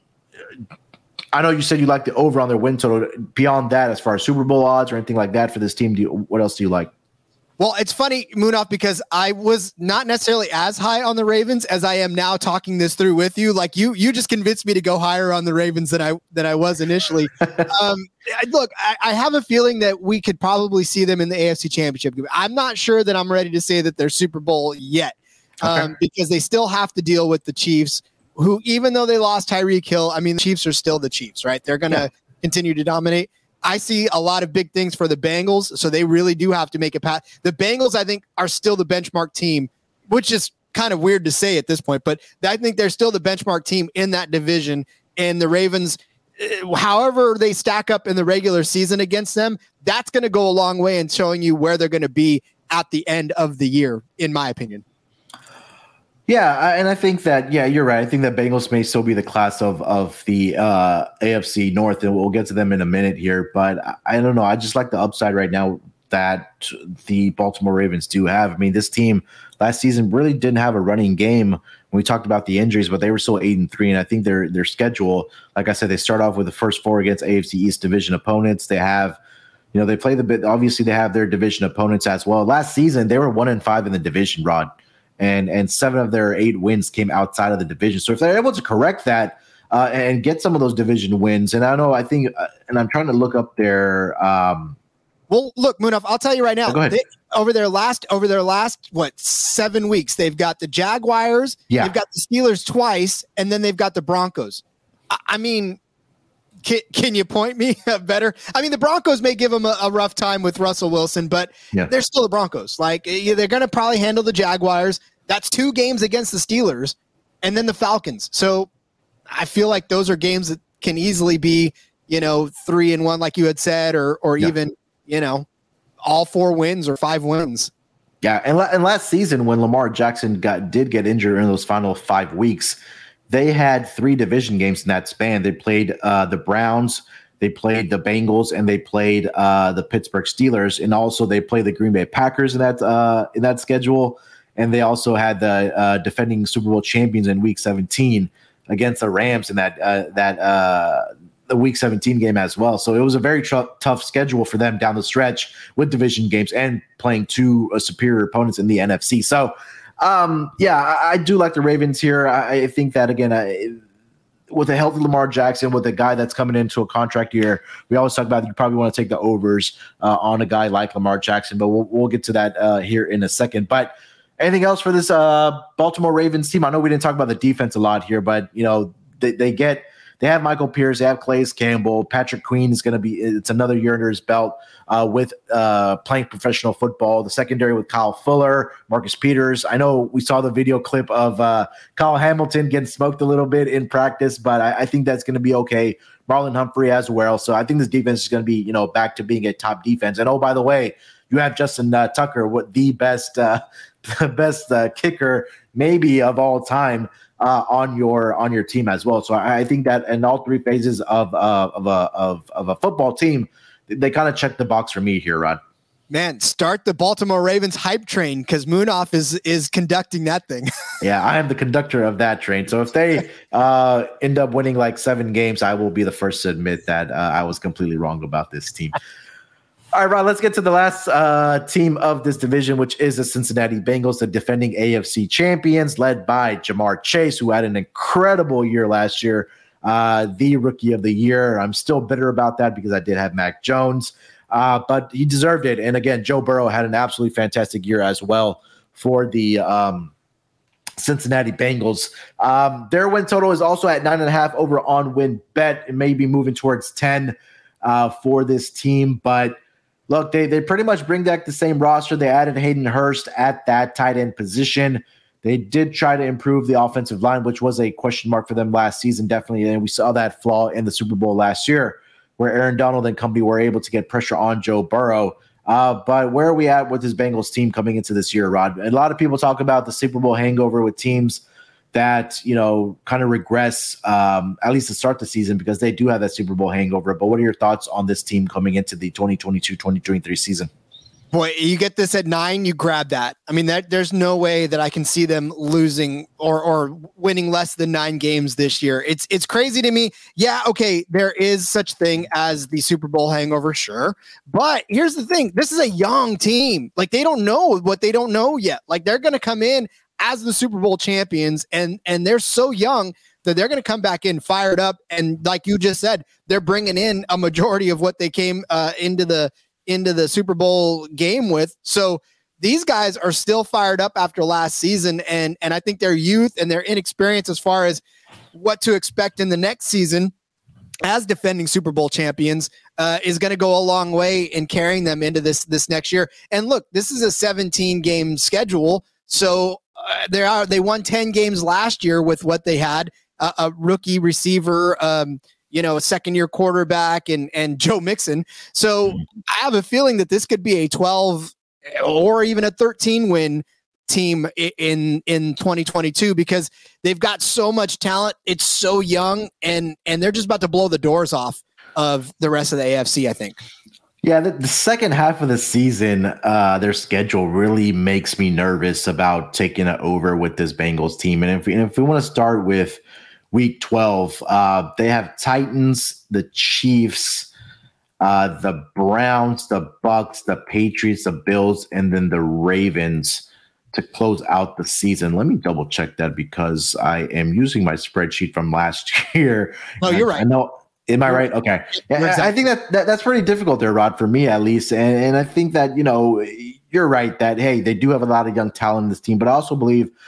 I know you said you like the over on their win total. Beyond that, as far as Super Bowl odds or anything like that for this team, do you, what else do you like? Well, it's funny, Munaf, because I was not necessarily as high on the Ravens as I am now talking this through with you. Like you, you just convinced me to go higher on the Ravens than I than I was initially. um, look, I, I, have a feeling that we could probably see them in the AFC Championship. I'm not sure that I'm ready to say that they're Super Bowl yet, um, okay. because they still have to deal with the Chiefs, who even though they lost Tyreek Hill, I mean, the Chiefs are still the Chiefs, right? They're gonna yeah. continue to dominate. I see a lot of big things for the Bengals, so they really do have to make a path. The Bengals, I think, are still the benchmark team, which is kind of weird to say at this point, but I think they're still the benchmark team in that division. And the Ravens, eh, however they stack up in the regular season against them, that's going to go a long way in showing you where they're going to be at the end of the year, in my opinion. Yeah, and I think that yeah, you're right. I think that Bengals may still be the class of of the uh, AFC North, and we'll get to them in a minute here. But I, don't know. I just like the upside right now that the Baltimore Ravens do have. I mean, this team last season really didn't have a running game when we talked about the injuries, but they were still eight and three. And I think their their schedule, like I said, they start off with the first four against AFC East division opponents. They have, you know, they play the bit. Obviously, they have their division opponents as well. Last season, they were one and five in the division. Rod and and seven of their eight wins came outside of the division. So if they're able to correct that uh, and get some of those division wins, and I know I think, uh, and I'm trying to look up their. Um, well, look, Munaf, I'll tell you right now. They, over their last over their last what seven weeks, they've got the Jaguars, yeah. they've got the Steelers twice, and then they've got the Broncos. I, I mean, can, can, you point me better? I mean, the Broncos may give them a, a rough time with Russell Wilson, but yeah. they're still the Broncos. Like they're going to probably handle the Jaguars. That's two games against the Steelers, and then the Falcons. So I feel like those are games that can easily be, you know, three and one, like you had said, or or yeah. even, you know, all four wins or five wins. Yeah, and, and last season when Lamar Jackson got did get injured in those final five weeks they had three division games in that span. They played uh, the Browns, they played the Bengals, and they played uh, the Pittsburgh Steelers, and also they played the Green Bay Packers in that uh, in that schedule. And they also had the uh, defending Super Bowl champions in Week 17 against the Rams in that uh, that uh, the Week 17 game as well. So it was a very tr- tough schedule for them down the stretch with division games and playing two superior opponents in the NFC. So um, yeah, I, I, do like the Ravens here. I, I think that again, I, with a healthy Lamar Jackson, with a guy that's coming into a contract year, we always talk about you probably want to take the overs uh, on a guy like Lamar Jackson, but we'll, we'll get to that uh, here in a second. But anything else for this uh, Baltimore Ravens team? I know we didn't talk about the defense a lot here, but you know they, they get they have Michael Pierce, they have Calais Campbell, Patrick Queen is going to be. It's another year under his belt uh, with uh, playing professional football. The secondary with Kyle Fuller, Marcus Peters. I know we saw the video clip of uh, Kyle Hamilton getting smoked a little bit in practice, but I, I think that's going to be okay. Marlon Humphrey as well. So I think this defense is going to be, you know, back to being a top defense. And oh, by the way, you have Justin uh, Tucker, what the best, uh, the best uh, kicker maybe of all time uh, on your on your team as well. So I, I think that in all three phases of uh, of a of, of a football team, they kind of check the box for me here, Rod. Man, start the Baltimore Ravens hype train because Munaf is is conducting that thing. yeah, I am the conductor of that train. So if they uh, end up winning like seven games, I will be the first to admit that uh, I was completely wrong about this team. All right, Rod, let's get to the last uh, team of this division, which is the Cincinnati Bengals, the defending AFC champions, led by Ja'Marr Chase, who had an incredible year last year, uh, the rookie of the year. I'm still bitter about that because I did have Mac Jones, uh, but he deserved it. And again, Joe Burrow had an absolutely fantastic year as well for the um, Cincinnati Bengals. Um, their win total is also at nine and a half over on win bet. It may be moving towards 10. uh, for this team. But look, they they pretty much bring back the same roster. They added Hayden Hurst at that tight end position. They did try to improve the offensive line, which was a question mark for them last season, definitely. And we saw that flaw in the Super Bowl last year, where Aaron Donald and company were able to get pressure on Joe Burrow. Uh, but where are we at with this Bengals team coming into this year, Rod? A lot of people talk about the Super Bowl hangover with teams that you know kind of regress um, at least to start the season because they do have that Super Bowl hangover. But what are your thoughts on this team coming into the 2022-2023 season? Boy, you get this at nine, you grab that. I mean, that, there's no way that I can see them losing or or winning less than nine games this year. It's it's crazy to me. Yeah, okay, there is such thing as the Super Bowl hangover, sure. But here's the thing: this is a young team. Like they don't know what they don't know yet. Like they're to come in as the Super Bowl champions, and and they're so young that they're going to come back in fired up. And like you just said, they're bringing in a majority of what they came uh, into the into the Super Bowl game with. So these guys are still fired up after last season, and and I think their youth and their inexperience as far as what to expect in the next season as defending Super Bowl champions uh, is going to go a long way in carrying them into this this next year. And look, this is a 17 game schedule, so uh, they are they won 10 games last year with what they had uh, a rookie receiver. Um, you know, a second year quarterback and and Joe Mixon. So mm-hmm. I have a feeling that this could be a 12 or even a 13 win team in in 2022 because they've got so much talent. It's so young and and they're just about to blow the doors off of the rest of the AFC, I think. Yeah, the, the second half of the season, uh, their schedule really makes me nervous about taking it over with this Bengals team. And if we, and if we want to start with week 12. Uh, they have Titans, the Chiefs, uh, the Browns, the Bucs, the Patriots, the Bills, and then the Ravens to close out the season. Let me double check that because I am using my spreadsheet from last year. Oh, you're right. I know. Am I right? Okay. Yeah, exactly. I think that, that, that's pretty difficult there, Rod, for me at least. And, and I think that, you know, you're right that, hey, they do have a lot of young talent in this team, but I also believe –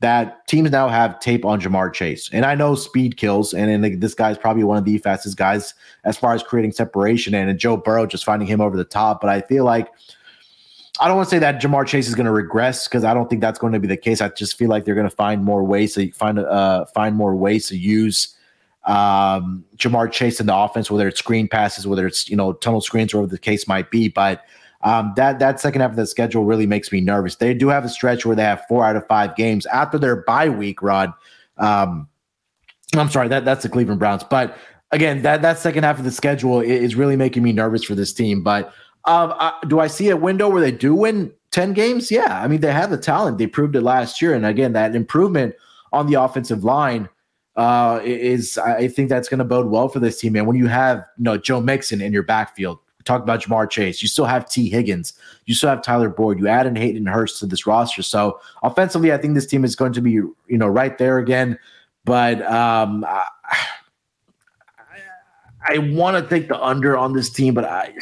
that teams now have tape on Ja'Marr Chase. And I know speed kills, and, and this guy's probably one of the fastest guys as far as creating separation. And, and Joe Burrow just finding him over the top. But I feel like I don't want to say that Ja'Marr Chase is going to regress because I don't think that's going to be the case. I just feel like they're going to find more ways to find uh, find more ways to use um, Ja'Marr Chase in the offense, whether it's screen passes, whether it's you know tunnel screens, or whatever the case might be. But um, that that second half of the schedule really makes me nervous. They do have a stretch where they have four out of five games after their bye week. Rod, um, I'm sorry that that's the Cleveland Browns, but again, that that second half of the schedule is really making me nervous for this team. But um, do I see a window where they do win ten games? Yeah, I mean they have the talent. They proved it last year, and again, that improvement on the offensive line uh, is I think that's going to bode well for this team. And when you have you know Joe Mixon in your backfield, talk about Ja'Marr Chase. You still have Tee Higgins. You still have Tyler Boyd. You add in Hayden Hurst to this roster. So offensively, I think this team is going to be, you know, right there again. But um, I, I want to take the under on this team, but I,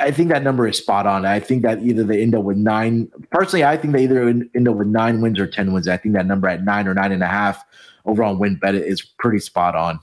I think that number is spot on. I think that either they end up with nine. Personally, I think they either end up with nine wins or ten wins. I think that number at nine or nine and a half overall WynnBET is pretty spot on.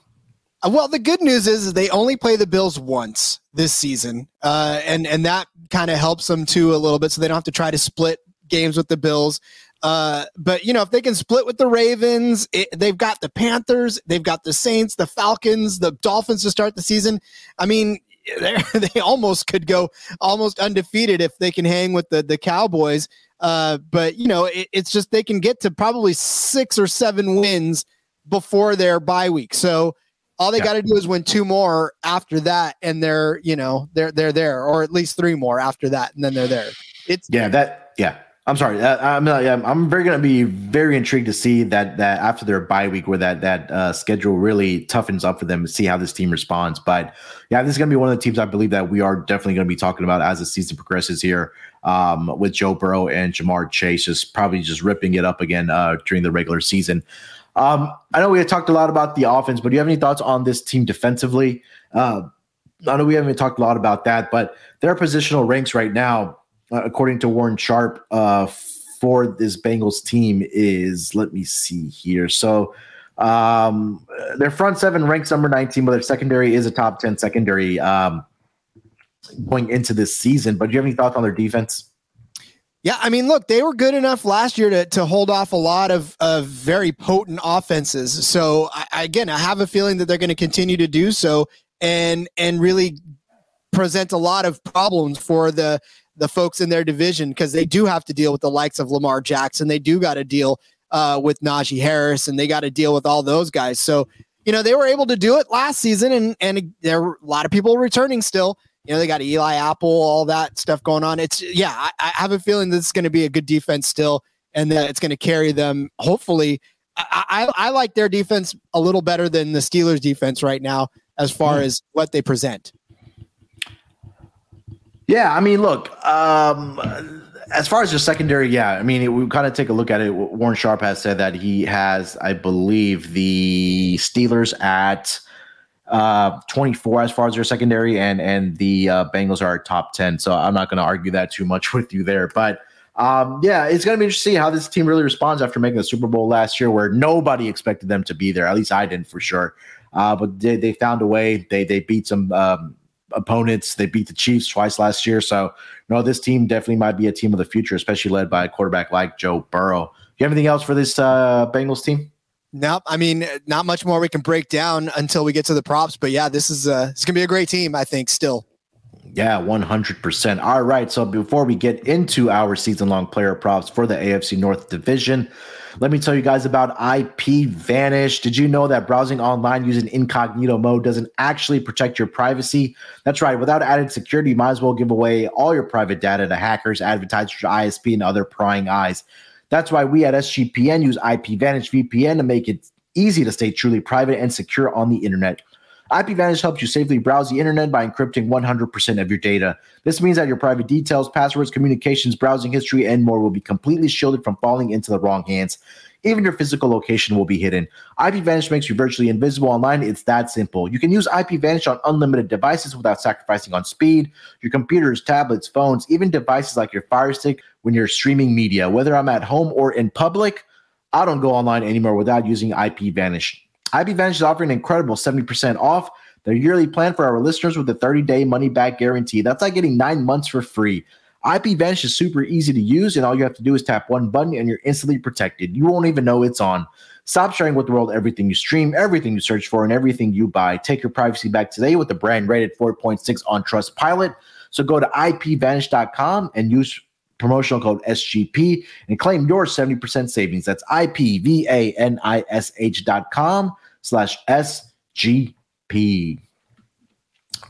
Uh, well, the good news is, is they only play the Bills once this season, uh, and and that kind of helps them too a little bit, so they don't have to try to split games with the Bills. Uh, but you know, if they can split with the Ravens, it, they've got the Panthers, they've got the Saints, the Falcons, the Dolphins to start the season. I mean, they almost could go almost undefeated if they can hang with the the Cowboys. Uh, but you know, it, it's just they can get to probably six or seven wins before their bye week. So all they yeah. got to do is win two more after that, and they're you know they're they're there, or at least three more after that, and then they're there. It's yeah that yeah. I'm sorry. Uh, I'm I'm very going to be very intrigued to see that that after their bye week, where that that uh, schedule really toughens up for them see how this team responds. But yeah, this is going to be one of the teams I believe that we are definitely going to be talking about as the season progresses here. Um, with Joe Burrow and Ja'Marr Chase just probably just ripping it up again uh, during the regular season. Um, I know we had talked a lot about the offense, but do you have any thoughts on this team defensively? Uh, I know we haven't talked a lot about that, but their positional ranks right now, uh, according to Warren Sharp, uh, for this Bengals team is let me see here. So Um, their front seven ranks number 19, but their secondary is a top 10 secondary um, going into this season. But do you have any thoughts on their defense? Yeah, I mean, look, they were good enough last year to, to hold off a lot of, of very potent offenses. So I, again, I have a feeling that they're going to continue to do so and and really present a lot of problems for the the folks in their division because they do have to deal with the likes of Lamar Jackson. They do got to deal uh, with Najee Harris, and they got to deal with all those guys. So you know they were able to do it last season, and and there were a lot of people returning still. You know, they got Eli Apple, all that stuff going on. It's yeah, I, I have a feeling this is going to be a good defense still, and that it's going to carry them. Hopefully, I, I, I like their defense a little better than the Steelers' defense right now as far mm. as what they present. Yeah, I mean, look, um, as far as the secondary, yeah, I mean, we kind of take a look at it. Warren Sharp has said that he has, I believe, the Steelers at uh, 24 as far as their secondary, and and the uh, Bengals are top 10. So I'm not going to argue that too much with you there, but. Um, yeah, it's going to be interesting how this team really responds after making the Super Bowl last year, where nobody expected them to be there. At least I didn't for sure. Uh, but they, they found a way. They they beat some um, opponents. They beat the Chiefs twice last year. So no, this team definitely might be a team of the future, especially led by a quarterback like Joe Burrow. Do you have anything else for this uh, Bengals team? No, I mean, not much more we can break down until we get to the props. But yeah, this is uh, it's gonna be a great team. I think still. Yeah, 100%. All right. So before we get into our season long player props for the AFC North Division, let me tell you guys about IPVanish. Did you know that browsing online using incognito mode doesn't actually protect your privacy? That's right. Without added security, you might as well give away all your private data to hackers, advertisers, ISP, and other prying eyes. That's why we at SGPN use IPVanish VPN to make it easy to stay truly private and secure on the internet. IPVanish helps you safely browse the internet by encrypting 100% of your data. This means that your private details, passwords, communications, browsing history, and more will be completely shielded from falling into the wrong hands. Even your physical location will be hidden. IPVanish makes you virtually invisible online. It's that simple. You can use IPVanish on unlimited devices without sacrificing on speed. Your computers, tablets, phones, even devices like your Fire Stick when you're streaming media. Whether I'm at home or in public, I don't go online anymore without using IPVanish. IPVanish is offering an incredible 70% off their yearly plan for our listeners with a 30-day money-back guarantee. That's like getting nine months for free. IPVanish is super easy to use, and all you have to do is tap one button and you're instantly protected. You won't even know it's on. Stop sharing with the world everything you stream, everything you search for, and everything you buy. Take your privacy back today with the brand rated 4.6 on Trustpilot. So go to ipvanish.com and use promotional code SGP and claim your 70% savings. That's ipvanish.com slash SGP.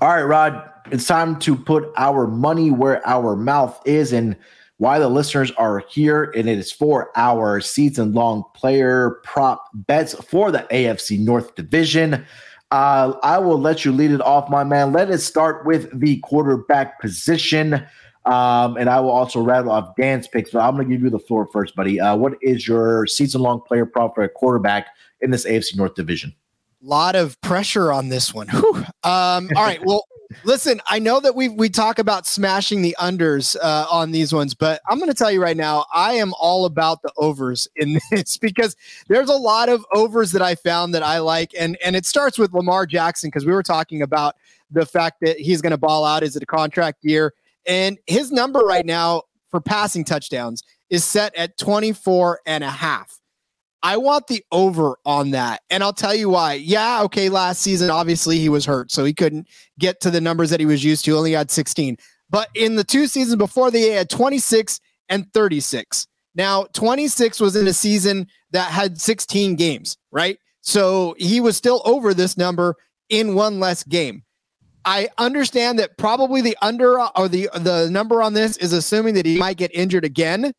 All right, Rod, it's time to put our money where our mouth is and why the listeners are here. And it is for our season long player prop bets for the AFC North Division. Uh, I will let you lead it off, my man. Let us start with the quarterback position. Um, and I will also rattle off Dan's picks, but I'm going to give you the floor first, buddy. Uh, what is your season long player prop for a quarterback in this AFC North division? A lot of pressure on this one. Um, all right. Well, listen, I know that we we talk about smashing the unders uh, on these ones, but I'm going to tell you right now, I am all about the overs in this because there's a lot of overs that I found that I like, and and it starts with Lamar Jackson because we were talking about the fact that he's going to ball out. Is it a contract year? And his number right now for passing touchdowns is set at 24 and a half. I want the over on that. And I'll tell you why. Yeah, okay, last season, obviously he was hurt, so he couldn't get to the numbers that he was used to, only had 16. But in the two seasons before, they had 26 and 36. Now, 26 was in a season that had 16 games, right? So he was still over this number in one less game. I understand that probably the under or the the number on this is assuming that he might get injured again,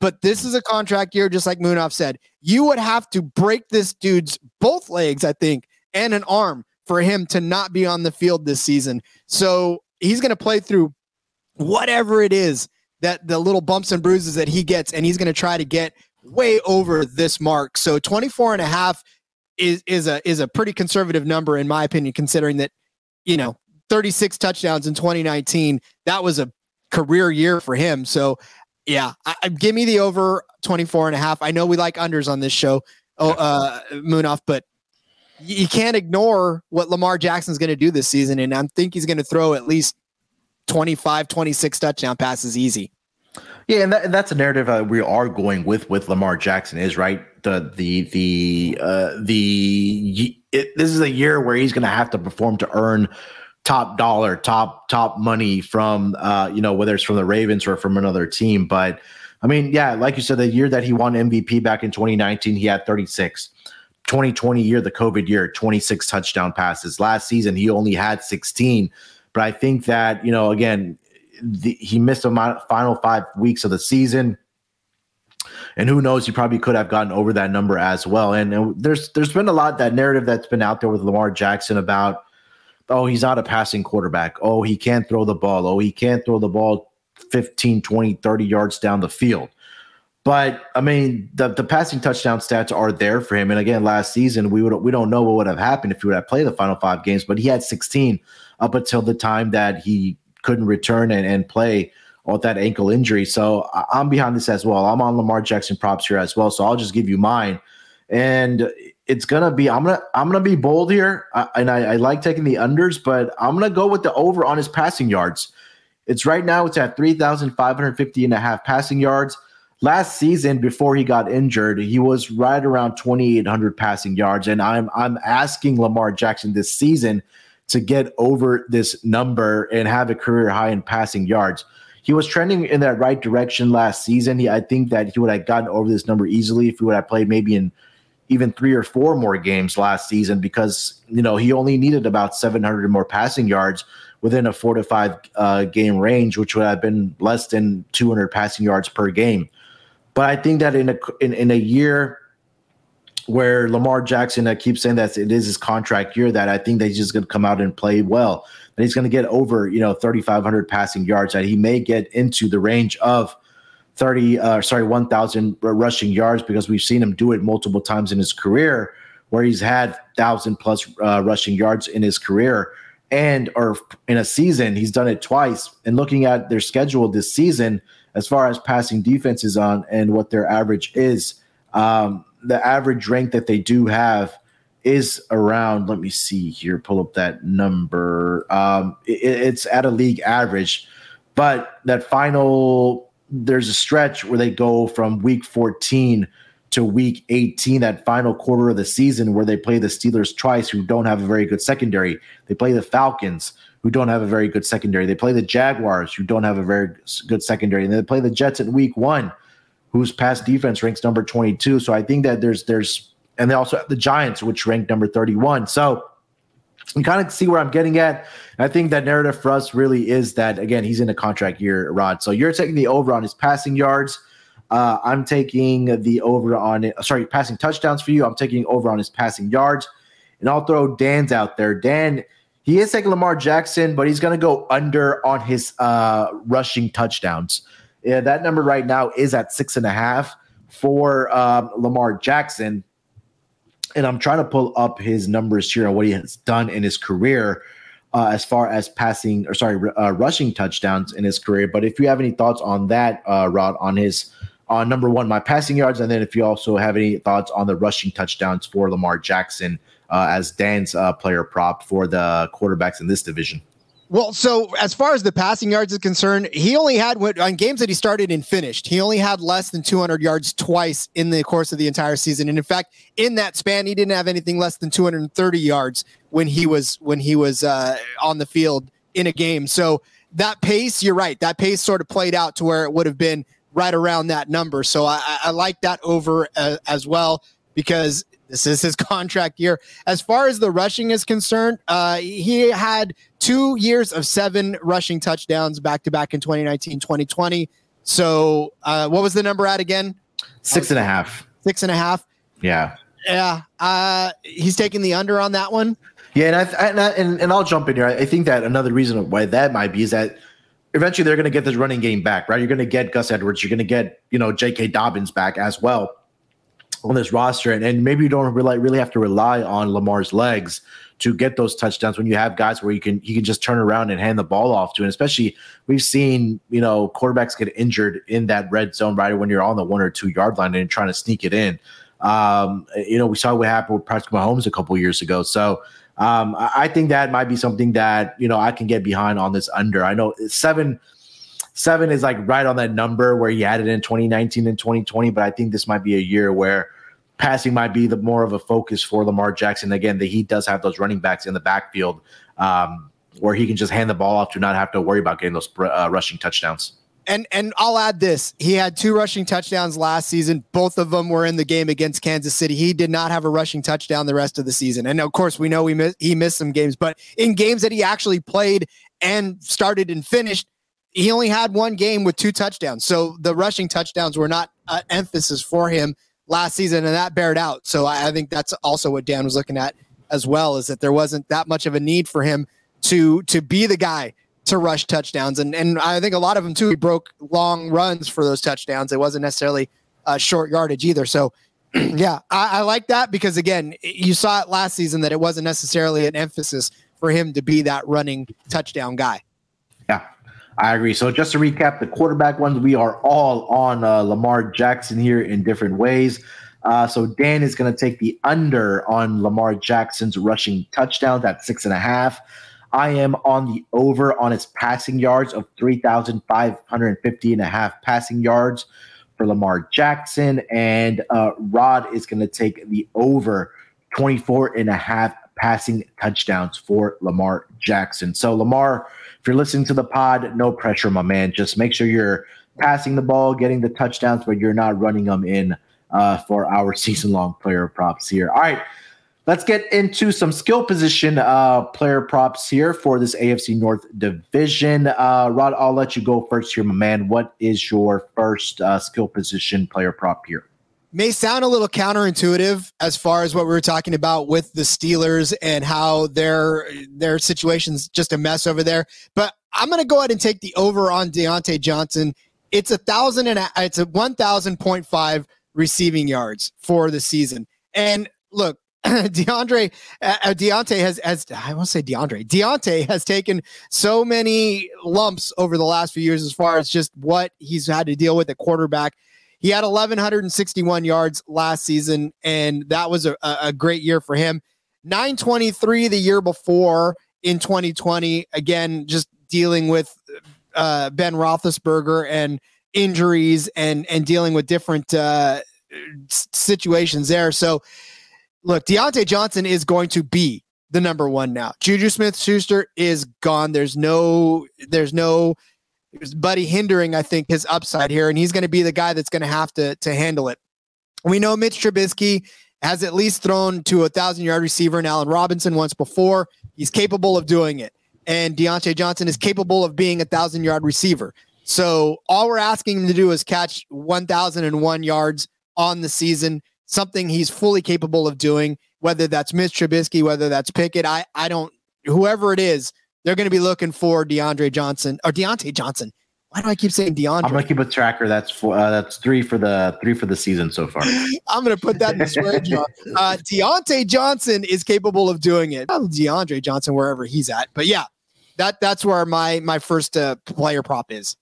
but this is a contract year, just like Munaf said. You would have to break this dude's both legs, I think, and an arm for him to not be on the field this season. So he's going to play through whatever it is that the little bumps and bruises that he gets, and he's going to try to get way over this mark. So 24 and a half is is a is a pretty conservative number in my opinion, considering that you know 36 touchdowns in 2019. That was a career year for him. So, yeah, I, give me the over 24 and a half. I know we like unders on this show, oh, uh, Munaf, but you can't ignore what Lamar Jackson's going to do this season. And I think he's going to throw at least 25, 26 touchdown passes easy. Yeah, and, that, and that's a narrative uh, we are going with with Lamar Jackson is right. The the the uh, the it, this is a year where he's going to have to perform to earn top dollar, top top money from uh, you know whether it's from the Ravens or from another team. But I mean, yeah, like you said, the year that he won MVP back in 2019, he had 36. 2020 year, the COVID year, 26 touchdown passes. Last season, he only had 16. But I think that, you know, again, the, he missed the final five weeks of the season. And who knows, he probably could have gotten over that number as well. And, and there's there's been a lot that narrative that's been out there with Lamar Jackson about, oh, he's not a passing quarterback. Oh, he can't throw the ball. Oh, he can't throw the ball 15, 20, 30 yards down the field. But I mean, the the passing touchdown stats are there for him. And again, last season we would we don't know what would have happened if he would have played the final five games, but he had 16 up until the time that he couldn't return and, and play with that ankle injury. So I'm behind this as well. I'm on Lamar Jackson props here as well. So I'll just give you mine. And it's gonna be I'm gonna I'm gonna be bold here, I, and I, I like taking the unders, but I'm gonna go with the over on his passing yards. It's right now it's at 3,550 and a half passing yards. Last season, before he got injured, he was right around 2,800 passing yards. And I'm I'm asking Lamar Jackson this season to get over this number and have a career high in passing yards. He was trending in that right direction last season. He, I think that he would have gotten over this number easily if he would have played maybe in even three or four more games last season because you know he only needed about 700 more passing yards within a four to five uh, game range, which would have been less than 200 passing yards per game. But I think that in a in, in a year where Lamar Jackson, I keep saying that it is his contract year, that I think that he's just going to come out and play well. That he's going to get over, you know, 3,500 passing yards. That he may get into the range of 30, uh, sorry, 1,000 rushing yards because we've seen him do it multiple times in his career, where he's had thousand plus uh, rushing yards in his career, and or in a season he's done it twice. And looking at their schedule this season as far as passing defenses on and what their average is. Um, the average rank that they do have is around, let me see here, pull up that number. Um, it, it's at a league average, but that final, there's a stretch where they go from week 14 to week 18, that final quarter of the season where they play the Steelers twice, who don't have a very good secondary. They play the Falcons, who don't have a very good secondary. They play the Jaguars, who don't have a very good secondary, and they play the Jets in Week One, whose pass defense ranks number 22. So I think that there's there's and they also have the Giants, which rank number 31. So you kind of see where I'm getting at. I think that narrative for us really is that again he's in a contract year, Rod. So you're taking the over on his passing yards. Uh, I'm taking the over on it. Sorry, passing touchdowns for you. I'm taking over on his passing yards, and I'll throw Dan's out there. Dan he is taking Lamar Jackson, but he's going to go under on his uh, rushing touchdowns. Yeah, that number right now is at six and a half for um, Lamar Jackson. And I'm trying to pull up his numbers here on what he has done in his career uh, as far as passing or sorry, uh, rushing touchdowns in his career. But if you have any thoughts on that, uh, Rod, on his on number one, my passing yards, and then if you also have any thoughts on the rushing touchdowns for Lamar Jackson uh, as Dan's uh, player prop for the quarterbacks in this division. Well, so as far as the passing yards is concerned, he only had on games that he started and finished. He only had less than 200 yards twice in the course of the entire season, and in fact, in that span, he didn't have anything less than 230 yards when he was when he was uh, on the field in a game. So that pace, you're right, that pace sort of played out to where it would have been right around that number. So I, I like that over uh, as well because this is his contract year. As far as the rushing is concerned, uh, he had two years of seven rushing touchdowns back to back in 2019, 2020. So, uh, what was the number at again? Six and a half. Six and a half. Yeah. Yeah. Uh, he's taking the under on that one. Yeah, and I, and, I, and, and I'll jump in here. I think that another reason why that might be is that eventually they're going to get this running game back, right? You're going to get Gus Edwards, you're going to get you know J.K. Dobbins back as well on this roster, and, and maybe you don't really really have to rely on Lamar's legs to get those touchdowns when you have guys where you can you can just turn around and hand the ball off to, and especially we've seen you know quarterbacks get injured in that red zone right when you're on the one or two yard line and trying to sneak it in. Um, you know, we saw what happened with Patrick Mahomes a couple years ago. So um, I think that might be something that you know I can get behind on this under. I know seven seven is like right on that number where he had it in 2019 and 2020, but I think this might be a year where passing might be the more of a focus for Lamar Jackson. Again, that he does have those running backs in the backfield um, where he can just hand the ball off to not have to worry about getting those uh, rushing touchdowns. And and I'll add this: he had two rushing touchdowns last season. Both of them were in the game against Kansas City. He did not have a rushing touchdown the rest of the season. And of course, we know he missed he missed some games, but in games that he actually played and started and finished, he only had one game with two touchdowns. So the rushing touchdowns were not an emphasis for him last season, and that bared out. So I, I think that's also what Dan was looking at as well, is that there wasn't that much of a need for him to to be the guy to rush touchdowns. And and I think a lot of them too, he broke long runs for those touchdowns. It wasn't necessarily uh, short yardage either. So yeah, I, I, like that because again, you saw it last season that it wasn't necessarily an emphasis for him to be that running touchdown guy. I agree. So just to recap, the quarterback ones, we are all on uh, Lamar Jackson here in different ways. Uh, so Dan is going to take the under on Lamar Jackson's rushing touchdowns at six and a half. I am on the over on its passing yards of 3,550 and a half passing yards for Lamar Jackson. And uh, Rod is going to take the over 24 and a half passing touchdowns for Lamar Jackson. So, Lamar, you're listening to the pod, no pressure, my man. Just make sure you're passing the ball, getting the touchdowns, but you're not running them in uh, for our season long player props here. All right. Let's get into some skill position uh, player props here for this AFC North division. Uh, Rod, I'll let you go first here, my man. What is your first uh, skill position player prop here? May sound a little counterintuitive as far as what we were talking about with the Steelers and how their their situation's just a mess over there. But I'm going to go ahead and take the over on Diontae Johnson. It's a thousand and a, it's a one thousand point five receiving yards for the season. And look, DeAndre uh, uh, Diontae has as I won't say DeAndre Diontae has taken so many lumps over the last few years as far as just what he's had to deal with at quarterback. He had 1161 yards last season, and that was a, a great year for him. 923 the year before in 2020. Again, just dealing with uh, Ben Roethlisberger and injuries and and dealing with different uh, situations there. So look, Diontae Johnson is going to be the number one now. Juju Smith Schuster is gone. There's no, there's no buddy hindering, I think, his upside here. And he's going to be the guy that's going to have to to handle it. We know Mitch Trubisky has at least thrown to a thousand yard receiver in Allen Robinson once before. He's capable of doing it. And Diontae Johnson is capable of being a thousand yard receiver. So all we're asking him to do is catch 1,001 yards on the season something he's fully capable of doing, whether that's Mitch Trubisky, whether that's Pickett. I, I don't, whoever it is, they're going to be looking for DeAndre Johnson or Diontae Johnson. Why do I keep saying DeAndre? I'm gonna keep a tracker. That's for uh, that's three for the three for the season so far. I'm gonna put that in the swear jar. Uh, Diontae Johnson is capable of doing it. DeAndre Johnson wherever he's at, but yeah, that that's where my my first uh, player prop is.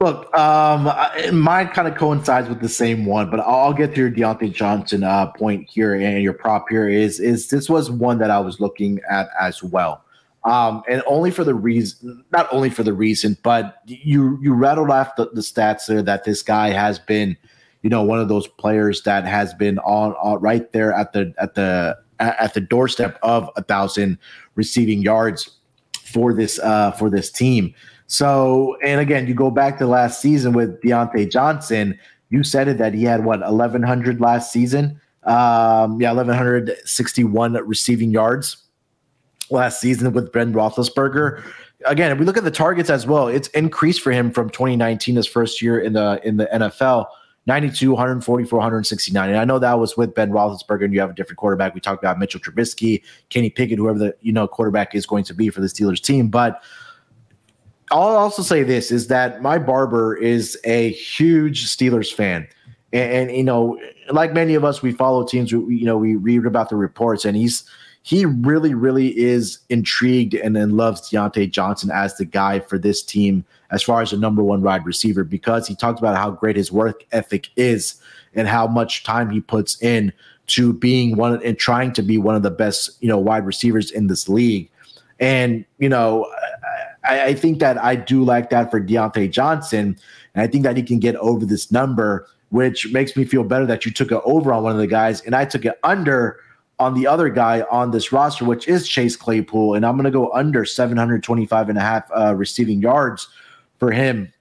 Look, um, mine kind of coincides with the same one, but I'll get to your Diontae Johnson uh, point here and your prop here is is this was one that I was looking at as well, um, and only for the reason, not only for the reason, but you you rattled off the, the stats there that this guy has been, you know, one of those players that has been on, on right there at the at the at the doorstep of a thousand receiving yards for this uh, for this team. So, and again, you go back to last season with Diontae Johnson. You said it that he had what 1100 last season. Um, yeah, 1161 receiving yards last season with Ben Roethlisberger. Again, if we look at the targets as well, it's increased for him from 2019, his first year in the in the NFL. 92, 144, 169. And I know that was with Ben Roethlisberger, and you have a different quarterback. We talked about Mitchell Trubisky, Kenny Pickett, whoever the you know quarterback is going to be for the Steelers team. But I'll also say this is that my barber is a huge Steelers fan. And, and, you know, like many of us, we follow teams. We, you know, we read about the reports, and he's he really, really is intrigued and then loves Diontae Johnson as the guy for this team as far as the number one wide receiver because he talked about how great his work ethic is and how much time he puts in to being one and trying to be one of the best, you know, wide receivers in this league. And, you know, I, I think that I do like that for Diontae Johnson. And I think that he can get over this number, which makes me feel better that you took it over on one of the guys and I took it under on the other guy on this roster, which is Chase Claypool. And I'm going to go under 725 and a half uh, receiving yards for him.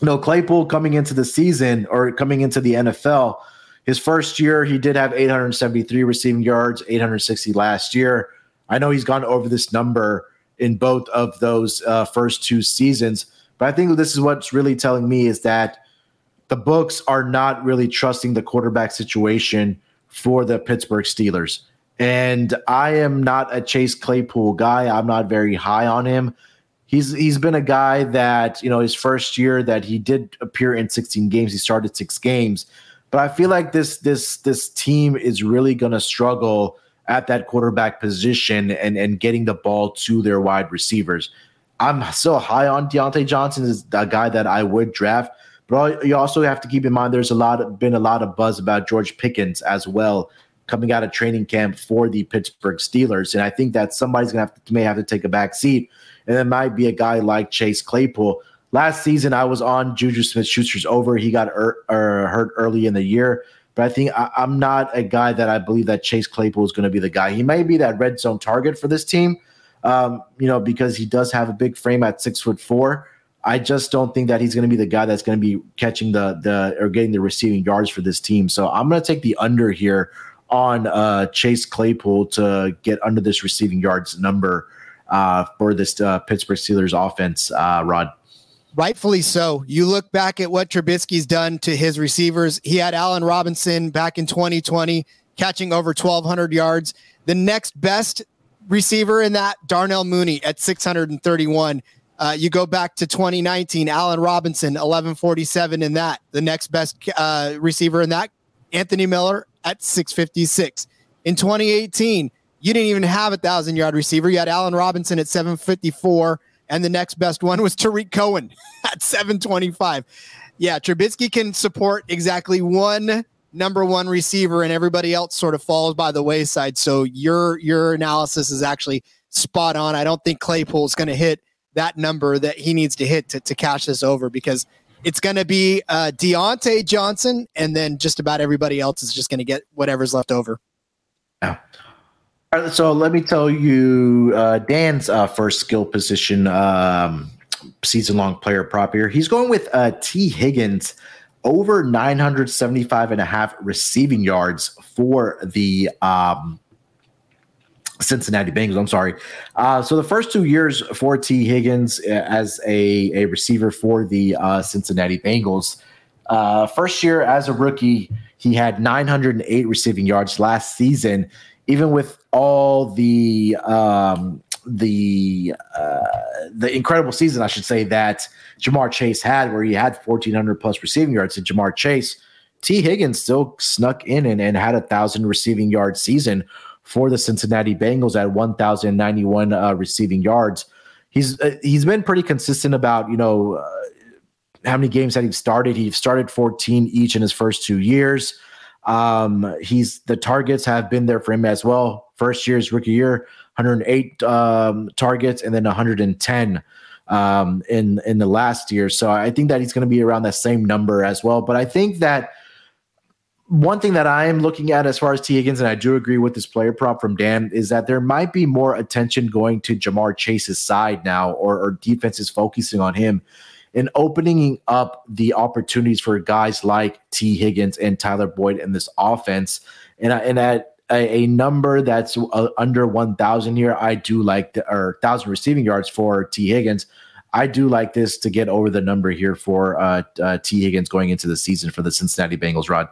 no, Claypool coming into the season or coming into the NFL, his first year, he did have 873 receiving yards, 860 last year. I know he's gone over this number in both of those uh, first two seasons. But I think this is what's really telling me is that the books are not really trusting the quarterback situation for the Pittsburgh Steelers. And I am not a Chase Claypool guy. I'm not very high on him. He's he's been a guy that, you know, his first year that he did appear in 16 games, he started 6 games. But I feel like this this this team is really going to struggle at that quarterback position and, and getting the ball to their wide receivers. I'm so high on Diontae Johnson is a guy that I would draft, but you also have to keep in mind there's a lot of, been a lot of buzz about George Pickens as well coming out of training camp for the Pittsburgh Steelers, and I think that somebody's gonna have to may have to take a back seat, and it might be a guy like Chase Claypool. Last season, I was on Juju Smith Schuster's over. He got er, er, hurt early in the year. But I think I, am not a guy that I believe that Chase Claypool is going to be the guy. He may be that red zone target for this team, um, you know, because he does have a big frame at six foot four. I just don't think that he's going to be the guy that's going to be catching the the or getting the receiving yards for this team. So I'm going to take the under here on uh, Chase Claypool to get under this receiving yards number uh, for this uh, Pittsburgh Steelers offense. Uh, Rod. Rightfully so. You look back at what Trubisky's done to his receivers. He had Allen Robinson back in 2020 catching over 1,200 yards. The next best receiver in that, Darnell Mooney at 631. Uh, you go back to 2019, Allen Robinson, 1147 in that. The next best uh, receiver in that, Anthony Miller at 656. In 2018, you didn't even have a thousand yard receiver. You had Allen Robinson at 754 and the next best one was Tarik Cohen at 725. Yeah, Trubisky can support exactly one number one receiver, and everybody else sort of falls by the wayside. So your your analysis is actually spot on. I don't think Claypool is going to hit that number that he needs to hit to, to cash this over because it's going to be uh, Diontae Johnson, and then just about everybody else is just going to get whatever's left over. Yeah so let me tell you uh, Dan's uh, first skill position um, season long player prop here. He's going with uh, Tee Higgins over 975 and a half receiving yards for the um, Cincinnati Bengals. I'm sorry. Uh, so the first two years for Tee Higgins uh, as a, a receiver for the uh, Cincinnati Bengals. Uh, first year as a rookie, he had 908 receiving yards last season even with all the um, the uh, the incredible season, I should say that Ja'Marr Chase had, where he had 1,400 plus receiving yards. And Ja'Marr Chase, Tee Higgins still snuck in and, and had a thousand receiving yard season for the Cincinnati Bengals at 1,091 uh, receiving yards. He's uh, he's been pretty consistent about you know uh, how many games that he's started. He started 14 each in his first two years. Um, he's the targets have been there for him as well. First year's rookie year, 108 um, targets, and then 110 um, in in the last year. So I think that he's going to be around that same number as well. But I think that one thing that I am looking at as far as Tee Higgins, and I do agree with this player prop from Dan, is that there might be more attention going to Ja'Marr Chase's side now, or, or focusing on him and opening up the opportunities for guys like Tee Higgins and Tyler Boyd in this offense. And, and at a, a number that's uh, under 1,000 here, I do like the, or 1,000 receiving yards for T. Higgins. I do like this to get over the number here for uh, uh, Tee Higgins going into the season for the Cincinnati Bengals, Rod.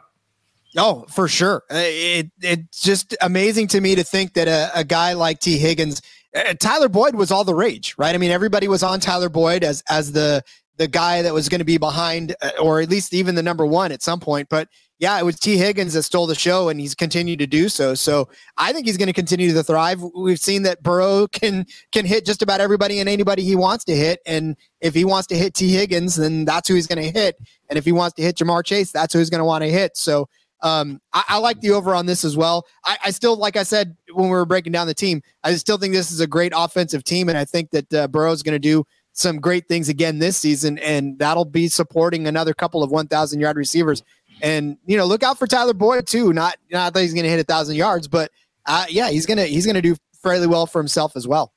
Oh, for sure. Uh, it, it's just amazing to me to think that a, a guy like Tee Higgins, uh, Tyler Boyd was all the rage, right? I mean, everybody was on Tyler Boyd as as the the guy that was going to be behind, uh, or at least even the number one at some point. But yeah, it was Tee Higgins that stole the show, and he's continued to do so. So I think he's going to continue to thrive. We've seen that Burrow can can hit just about everybody and anybody he wants to hit, and if he wants to hit Tee Higgins, then that's who he's going to hit. And if he wants to hit Ja'Marr Chase, that's who he's going to want to hit. So um, I, I, like the over on this as well. I, I, still, like I said when we were breaking down the team, I still think this is a great offensive team, and I think that uh, Burrow is going to do some great things again this season, and that'll be supporting another couple of 1,000 yard receivers. And you know, look out for Tyler Boyd too. Not not that he's going to hit a thousand yards, but uh, yeah, he's gonna he's gonna do fairly well for himself as well.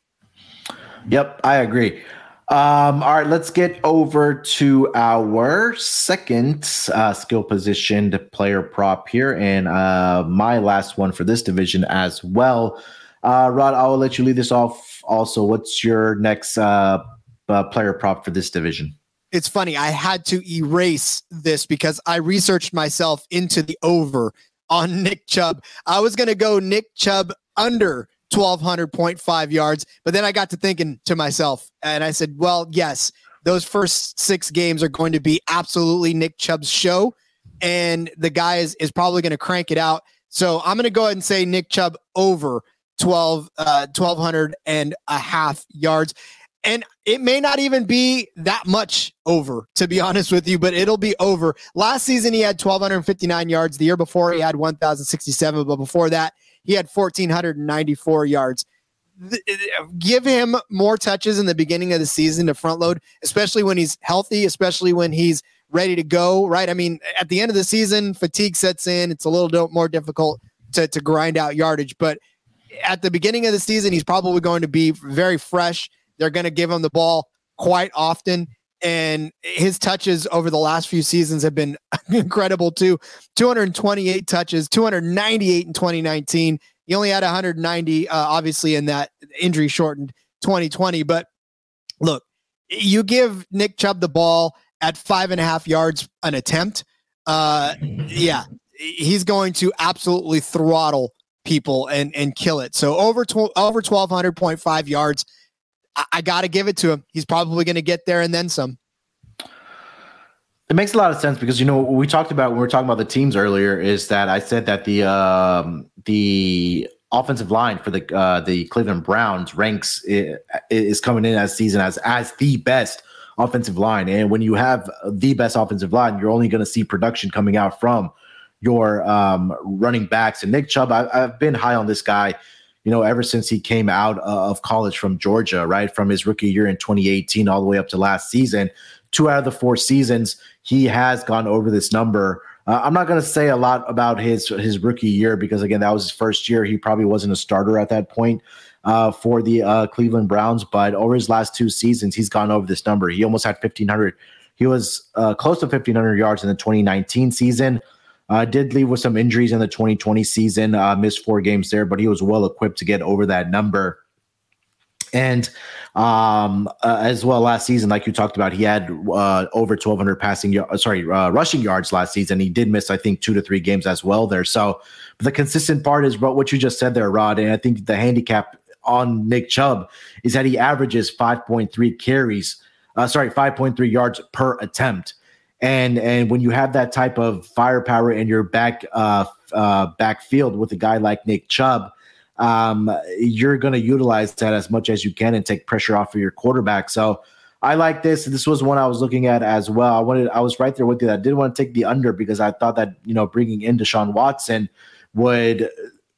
Yep, I agree. Um, all right, let's get over to our second uh, skill positioned player prop here, and uh, my last one for this division as well. Uh, Rod, I will let you lead this off. Also, what's your next uh, uh, player prop for this division? It's funny. I had to erase this because I researched myself into the over on Nick Chubb. I was going to go Nick Chubb under 1200.5 yards. But then I got to thinking to myself, and I said, well, yes, those first six games are going to be absolutely Nick Chubb's show. And the guy is, is probably going to crank it out. So I'm going to go ahead and say Nick Chubb over 12, uh, 1200 and a half yards. And it may not even be that much over, to be honest with you, but it'll be over. Last season, he had 1,259 yards. The year before, he had 1,067. But before that, he had 1,494 yards. Eh, give him more touches in the beginning of the season to front load, especially when he's healthy, especially when he's ready to go, right? I mean, at the end of the season, fatigue sets in. It's a little more difficult to, to grind out yardage. But at the beginning of the season, he's probably going to be very fresh. They're going to give him the ball quite often and his touches over the last few seasons have been incredible too. 228 touches 298 in 2019 he only had 190 uh, obviously in that injury shortened 2020 but look you give nick chubb the ball at five and a half yards an attempt uh, yeah he's going to absolutely throttle people and and kill it. So over tw- over 1200.5 yards I, I got to give it to him. He's probably going to get there and then some. It makes a lot of sense because you know what we talked about when we were talking about the teams earlier is that I said that the um, the offensive line for the uh, the Cleveland Browns ranks is coming in as season as as the best offensive line, and when you have the best offensive line, you're only going to see production coming out from your um, running backs. And Nick Chubb, I, I've been high on this guy you know, ever since he came out uh, of college from Georgia, right? From his rookie year in 2018 all the way up to last season, two out of the four seasons, he has gone over this number. Uh, I'm not going to say a lot about his his rookie year because again, that was his first year. He probably wasn't a starter at that point uh, for the uh, Cleveland Browns, but over his last two seasons, he's gone over this number. He almost had 1,500. He was uh, close to 1,500 yards in the 2019 season. Uh, did leave with some injuries in the 2020 season, uh, missed four games there, but he was well equipped to get over that number. And um, uh, as well, last season, like you talked about, he had uh, over 1,200 passing, uh, sorry, uh, rushing yards last season. He did miss, I think, two to three games as well there. So the consistent part is what, what you just said there, Rod. And I think the handicap on Nick Chubb is that he averages 5.3 carries, uh, sorry, 5.3 yards per attempt and and when you have that type of firepower in your back uh, uh, backfield with a guy like Nick Chubb, um, you're going to utilize that as much as you can and take pressure off of your quarterback. So I like this. This was one I was looking at as well. I wanted, I was right there with you. I did want to take the under because I thought that you know bringing in Deshaun Watson would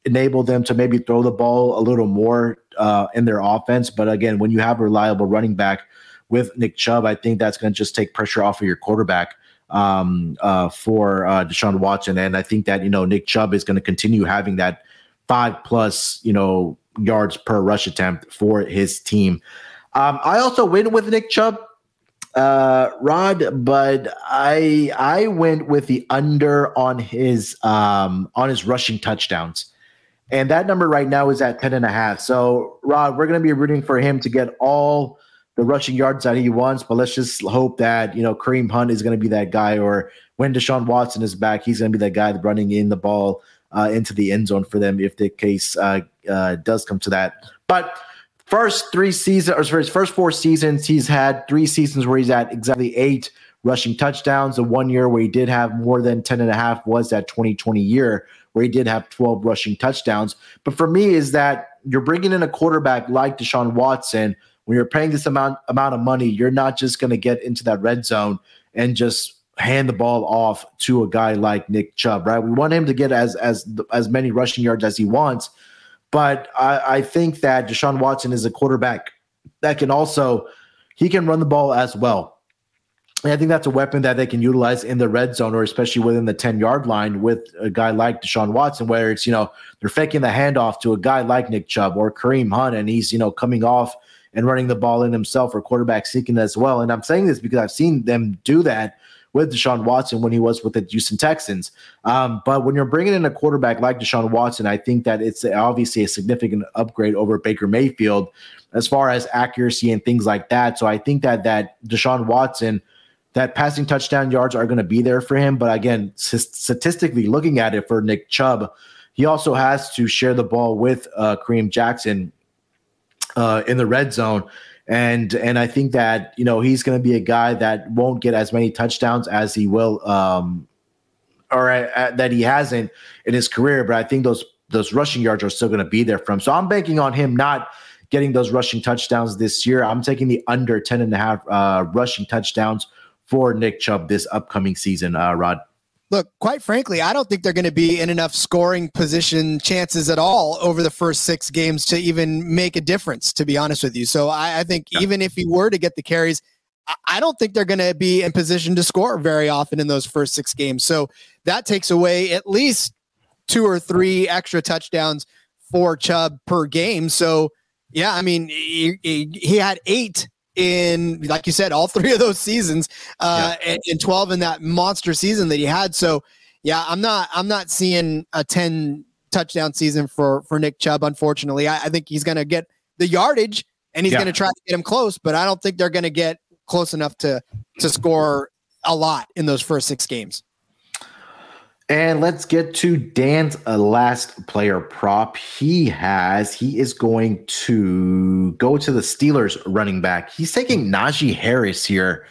enable them to maybe throw the ball a little more uh, in their offense. But again, when you have a reliable running back with Nick Chubb, I think that's going to just take pressure off of your quarterback um, uh, for uh, Deshaun Watson. And I think that, you know, Nick Chubb is going to continue having that five plus, you know, yards per rush attempt for his team. Um, I also went with Nick Chubb, uh, Rod, but I I went with the under on his um, on his rushing touchdowns. And that number right now is at 10 and a half. So, Rod, we're going to be rooting for him to get all the rushing yards that he wants, but let's just hope that, you know, Kareem Hunt is going to be that guy, or when Deshaun Watson is back, he's going to be that guy running in the ball uh, into the end zone for them if the case uh, uh, does come to that. But first three seasons, or for his first four seasons, he's had three seasons where he's at exactly eight rushing touchdowns. The one year where he did have more than 10 and a half was that 2020 year where he did have 12 rushing touchdowns. But for me, is that you're bringing in a quarterback like Deshaun Watson. When you're paying this amount amount of money, you're not just going to get into that red zone and just hand the ball off to a guy like Nick Chubb, right? We want him to get as as as many rushing yards as he wants, but I, I think that Deshaun Watson is a quarterback that can also he can run the ball as well. And I think that's a weapon that they can utilize in the red zone or especially within the 10 yard line with a guy like Deshaun Watson, where it's, you know, they're faking the handoff to a guy like Nick Chubb or Kareem Hunt, and he's, you know, coming off and running the ball in himself or quarterback seeking as well. And I'm saying this because I've seen them do that with Deshaun Watson when he was with the Houston Texans. Um, but when you're bringing in a quarterback like Deshaun Watson, I think that it's obviously a significant upgrade over Baker Mayfield as far as accuracy and things like that. So I think that that Deshaun Watson – that passing touchdown yards are going to be there for him. But again, statistically looking at it for Nick Chubb, he also has to share the ball with uh, Kareem Jackson uh, in the red zone. And and I think that you know he's going to be a guy that won't get as many touchdowns as he will, um, or uh, that he hasn't in his career. But I think those those rushing yards are still going to be there from. So I'm banking on him not getting those rushing touchdowns this year. I'm taking the under 10 and a half uh, rushing touchdowns for Nick Chubb this upcoming season, uh, Rod? Look, quite frankly, I don't think they're going to be in enough scoring position chances at all over the first six games to even make a difference, to be honest with you. So I, I think yeah. even if he were to get the carries, I, don't think they're going to be in position to score very often in those first six games. So that takes away at least two or three extra touchdowns for Chubb per game. So, yeah, I mean, he, he had eight in, like you said, all three of those seasons, uh, yeah. and, and 12 in that monster season that he had. So, yeah, I'm not, I'm not seeing a 10 touchdown season for for Nick Chubb. Unfortunately, I, I think he's going to get the yardage and he's yeah. going to try to get him close, but I don't think they're going to get close enough to to score a lot in those first six games. And let's get to Dan's uh, last player prop. He has, he is going to go to the Steelers running back. He's taking Najee Harris here,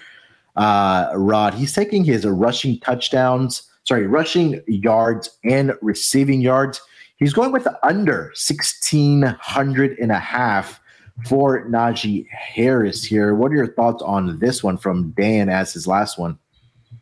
uh, Rod. He's taking his rushing touchdowns, sorry, rushing yards and receiving yards. He's going with the under 1,600 and a half for Najee Harris here. What are your thoughts on this one from Dan as his last one?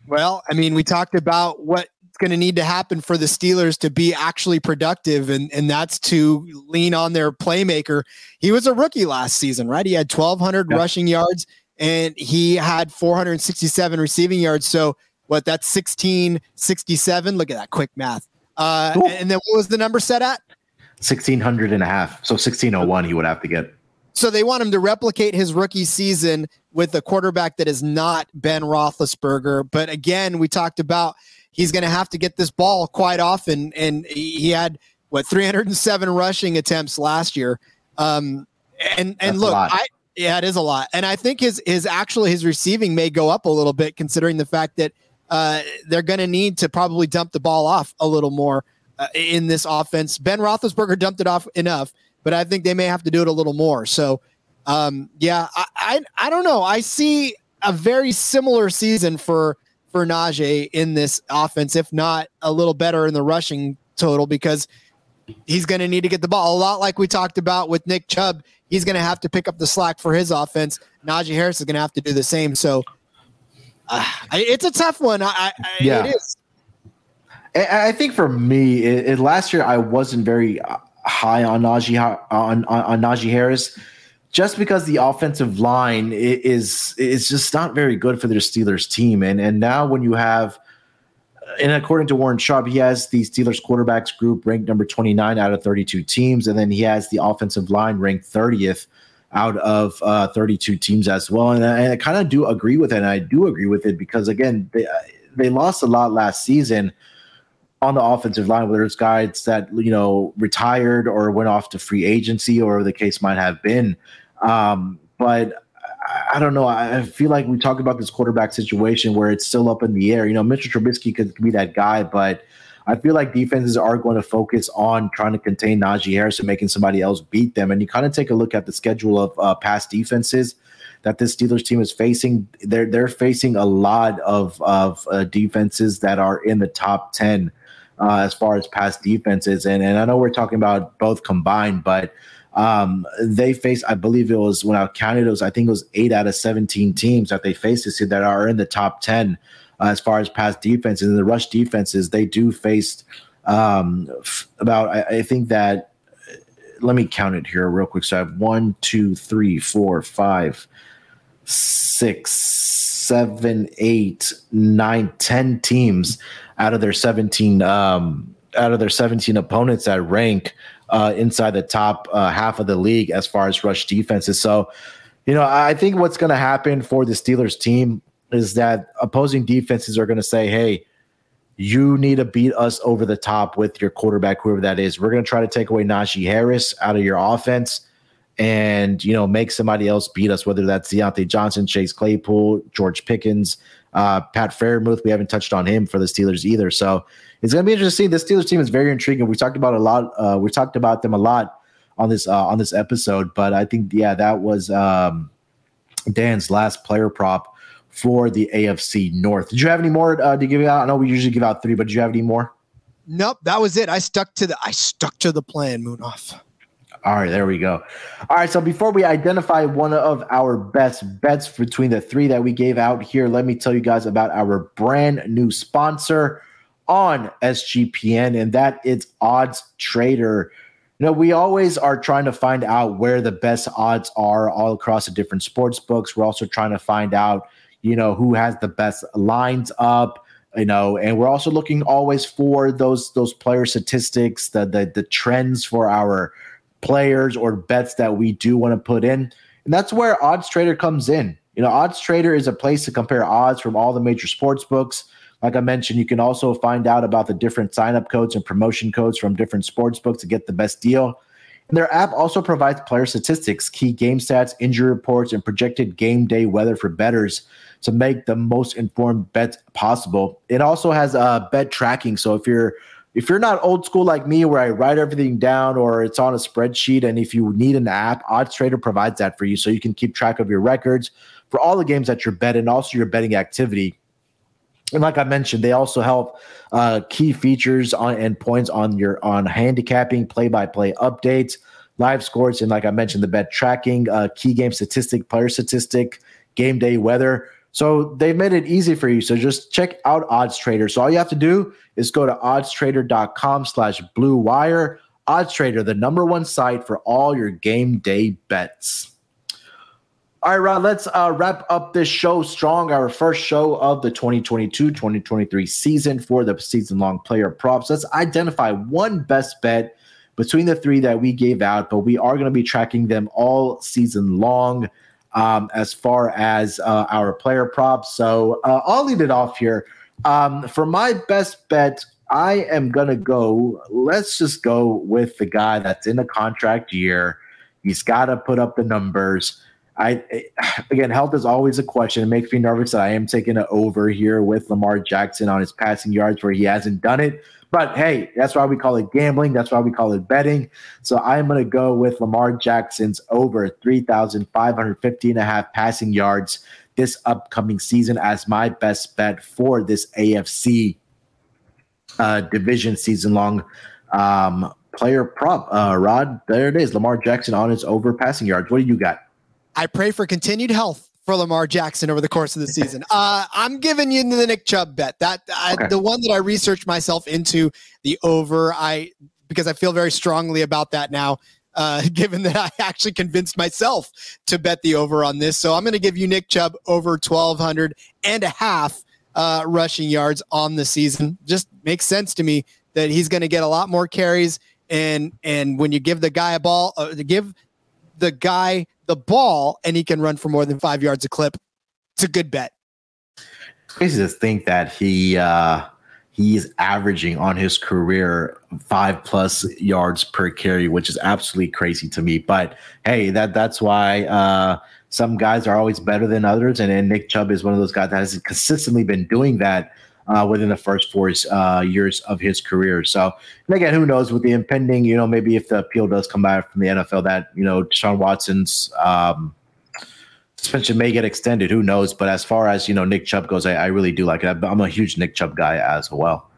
Well, I mean, we talked about what going to need to happen for the Steelers to be actually productive, and and that's to lean on their playmaker. He was a rookie last season, right? He had 1,200 yeah. rushing yards and he had 467 receiving yards. So what? That's 1667. Look at that quick math. Uh, cool. And then what was the number set at? 1600 and a half. So 1601 he would have to get. So they want him to replicate his rookie season with a quarterback that is not Ben Roethlisberger. But again, we talked about he's going to have to get this ball quite often. And he had what 307 rushing attempts last year. Um, and and That's look, I yeah, it is a lot. And I think his his actually his receiving may go up a little bit considering the fact that uh, they're going to need to probably dump the ball off a little more uh, in this offense. Ben Roethlisberger dumped it off enough, but I think they may have to do it a little more. So, um, yeah, I, I I don't know. I see a very similar season for for Najee in this offense, if not a little better in the rushing total, because he's going to need to get the ball a lot like we talked about with Nick Chubb. He's going to have to pick up the slack for his offense. Najee Harris is going to have to do the same. So uh, it's a tough one. I, I yeah. it is. I think for me, it, it, last year I wasn't very uh, high on Najee on, on, on Najee Harris just because the offensive line is is just not very good for their Steelers team. And and now when you have and according to Warren Sharp, he has the Steelers quarterbacks group ranked number 29 out of 32 teams, and then he has the offensive line ranked 30th out of uh, 32 teams as well. And I, I kind of do agree with it. And I do agree with it because again, they they lost a lot last season on the offensive line, whether it's guys that you know retired or went off to free agency, or the case might have been. Um, but I don't know. I feel like we talk about this quarterback situation where it's still up in the air. You know, Mitchell Trubisky could be that guy, but I feel like defenses are going to focus on trying to contain Najee Harris and making somebody else beat them. And you kind of take a look at the schedule of uh, past defenses that this Steelers team is facing. They're they're facing a lot of of uh, defenses that are in the top ten uh, as far as past defenses, and and I know we're talking about both combined, but um, they face, I believe it was when I counted, it was I think it was eight out of seventeen teams that they faced this year that are in the top ten uh, as far as past defenses. And the rush defenses, they do face um, f- about I, I think that let me count it here real quick. So I have one, two, three, four, five, six, seven, eight, nine, ten teams out of their 17 um, out of their 17 opponents that rank uh, inside the top uh, half of the league as far as rush defenses. So, you know, I think what's going to happen for the Steelers team is that opposing defenses are going to say, "Hey, you need to beat us over the top with your quarterback, whoever that is. We're going to try to take away Najee Harris out of your offense." And you know, make somebody else beat us, whether that's Diontae Johnson, Chase Claypool, George Pickens, uh, Pat Freiermuth. We haven't touched on him for the Steelers either. So it's going to be interesting. This Steelers team is very intriguing. We talked about a lot. Uh, we talked about them a lot on this uh, on this episode. But I think yeah, that was um, Dan's last player prop for the AFC North. Did you have any more uh, to give out? I know we usually give out three, but did you have any more? Nope, that was it. I stuck to the I stuck to the plan. Munaf. All right, there we go. All right, so before we identify one of our best bets between the three that we gave out here, let me tell you guys about our brand new sponsor on SGPN, and that is Odds Trader. You know, we always are trying to find out where the best odds are all across the different sports books. We're also trying to find out, you know, who has the best lines up, you know, and we're also looking always for those those player statistics, the the the trends for our players or bets that we do want to put in. And that's where OddsTrader comes in. You know, OddsTrader is a place to compare odds from all the major sports books. Like I mentioned, you can also find out about the different sign-up codes and promotion codes from different sports books to get the best deal. And their app also provides player statistics, key game stats, injury reports, and projected game day weather for bettors to make the most informed bets possible. It also has uh, bet tracking. So if you're if you're not old school like me, where I write everything down or it's on a spreadsheet, and if you need an app, OddsTrader provides that for you, so you can keep track of your records for all the games that you're betting, also your betting activity. And like I mentioned, they also help uh, key features on and points on your on handicapping, play by play updates, live scores, and like I mentioned, the bet tracking, uh, key game statistic, player statistic, game day weather. So they've made it easy for you. So just check out OddsTrader. So all you have to do is go to oddstrader.com slash blue wire. OddsTrader, the number one site for all your game day bets. All right, Rod, let's uh, wrap up this show strong. Our first show of the 2022 2023 season for the season long player props. Let's identify one best bet between the three that we gave out, but we are going to be tracking them all season long um, as far as uh, our player props. So uh, I'll lead it off here. Um, for my best bet, I am going to go, let's just go with the guy that's in a contract year. He's got to put up the numbers. I again, health is always a question. It makes me nervous that I am taking it over here with Lamar Jackson on his passing yards where he hasn't done it. But hey, that's why we call it gambling. That's why we call it betting. So I'm going to go with Lamar Jackson's over 3,550 and a half passing yards this upcoming season as my best bet for this AFC uh, division season long um, player prop. Uh, Rod, there it is. Lamar Jackson on his over passing yards. What do you got? I pray for continued health for Lamar Jackson over the course of the season. Uh, I'm giving you the Nick Chubb bet. That okay. the one that I researched myself into the over. I because I feel very strongly about that now. Uh, given that I actually convinced myself to bet the over on this, so I'm going to give you Nick Chubb over 1,200 and a half uh, rushing yards on the season. Just makes sense to me that he's going to get a lot more carries, and and when you give the guy a ball, uh, give the guy the ball and he can run for more than five yards a clip. It's a good bet. Crazy to think that he uh, he's averaging on his career five plus yards per carry, which is absolutely crazy to me. But hey, that that's why uh, some guys are always better than others, and, and Nick Chubb is one of those guys that has consistently been doing that uh, within the first four uh, years of his career. So, and again, who knows with the impending, you know, maybe if the appeal does come back from the NFL, that you know, Deshaun Watson's, um, suspension may get extended. Who knows? But as far as you know, Nick Chubb goes, I, I really do like it. I'm a huge Nick Chubb guy as well.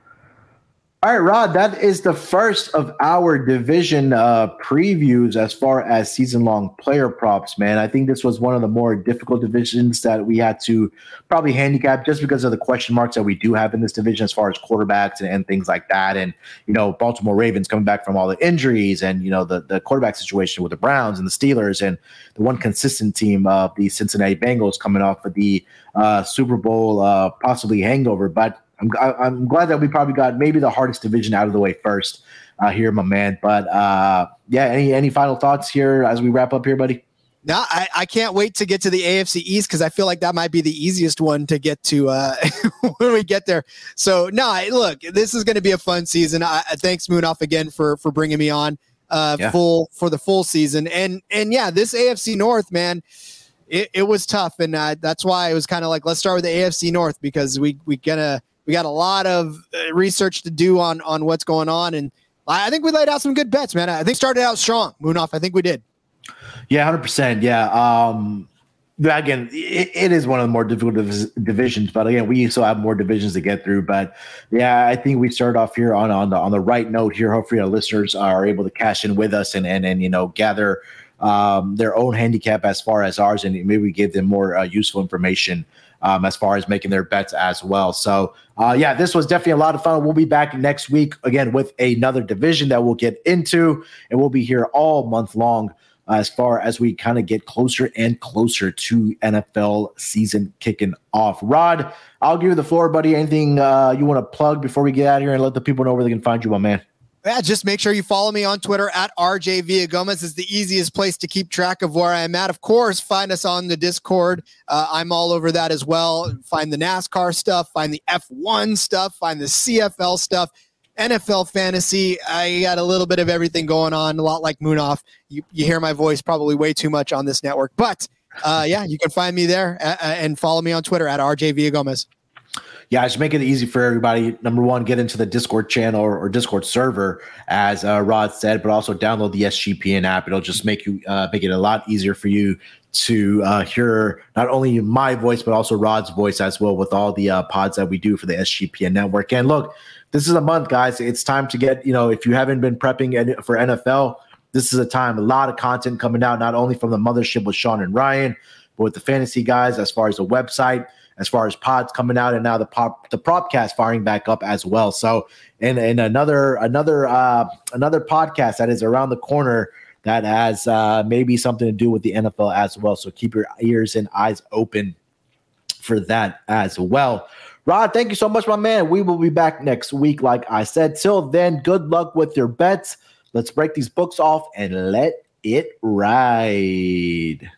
All right, Rod, that is the first of our division uh, previews as far as season long player props, man. I think this was one of the more difficult divisions that we had to probably handicap just because of the question marks that we do have in this division as far as quarterbacks and, and things like that. And, you know, Baltimore Ravens coming back from all the injuries and, you know, the, the quarterback situation with the Browns and the Steelers and the one consistent team of the Cincinnati Bengals coming off of the uh, Super Bowl uh, possibly hangover. But I'm, I'm glad that we probably got maybe the hardest division out of the way first uh, here, my man. But uh, yeah, any any final thoughts here as we wrap up here, buddy? No, I, I can't wait to get to the AFC East because I feel like that might be the easiest one to get to uh, when we get there. So no, look, this is going to be a fun season. I, thanks Munaf again for for bringing me on uh, yeah. full for the full season. And and yeah, this AFC North, man, it, it was tough, and uh, that's why it was kind of like let's start with the AFC North because we we gonna we got a lot of uh, research to do on on what's going on, and I think we laid out some good bets, man. I think started out strong. Munaf, I think we did. Yeah, hundred percent. Yeah. Um, again, it, it is one of the more difficult div- divisions, but again, we still have more divisions to get through. But yeah, I think we start off here on on the on the right note here. Hopefully, our listeners are able to cash in with us and and and you know gather um, their own handicap as far as ours, and maybe give them more uh, useful information um, as far as making their bets as well. So, uh, yeah, this was definitely a lot of fun. We'll be back next week again with another division that we'll get into, and we'll be here all month long as far as we kind of get closer and closer to NFL season kicking off. Rod, I'll give you the floor, buddy. Anything uh, you want to plug before we get out of here and let the people know where they can find you, my man? Yeah, just make sure you follow me on Twitter at RJ Villagomez. is the easiest place to keep track of where I am at. Of course, find us on the Discord. Uh, I'm all over that as well. Find the NASCAR stuff, find the F1 stuff, find the CFL stuff, NFL fantasy. I got a little bit of everything going on, a lot like Munaf. You, you hear my voice probably way too much on this network, but uh, yeah, you can find me there uh, uh and follow me on Twitter at RJ Villagomez yeah, just make it easy for everybody. Number one, get into the Discord channel or, or Discord server, as uh, Rod said, but also download the SGPN app. It'll just make you uh, make it a lot easier for you to uh, hear not only my voice but also Rod's voice as well with all the uh, pods that we do for the SGPN network. And look, this is a month, guys. It's time to get you know if you haven't been prepping for NFL, this is a time. A lot of content coming out, not only from the mothership with Sean and Ryan, but with the fantasy guys as far as the website as far as pods coming out and now the pop the propcast firing back up as well. So and and another another uh another podcast that is around the corner that has uh maybe something to do with the NFL as well. So keep your ears and eyes open for that as well. Rod, thank you so much, my man. We will be back next week, like I said. Till then, good luck with your bets. Let's break these books off and let it ride.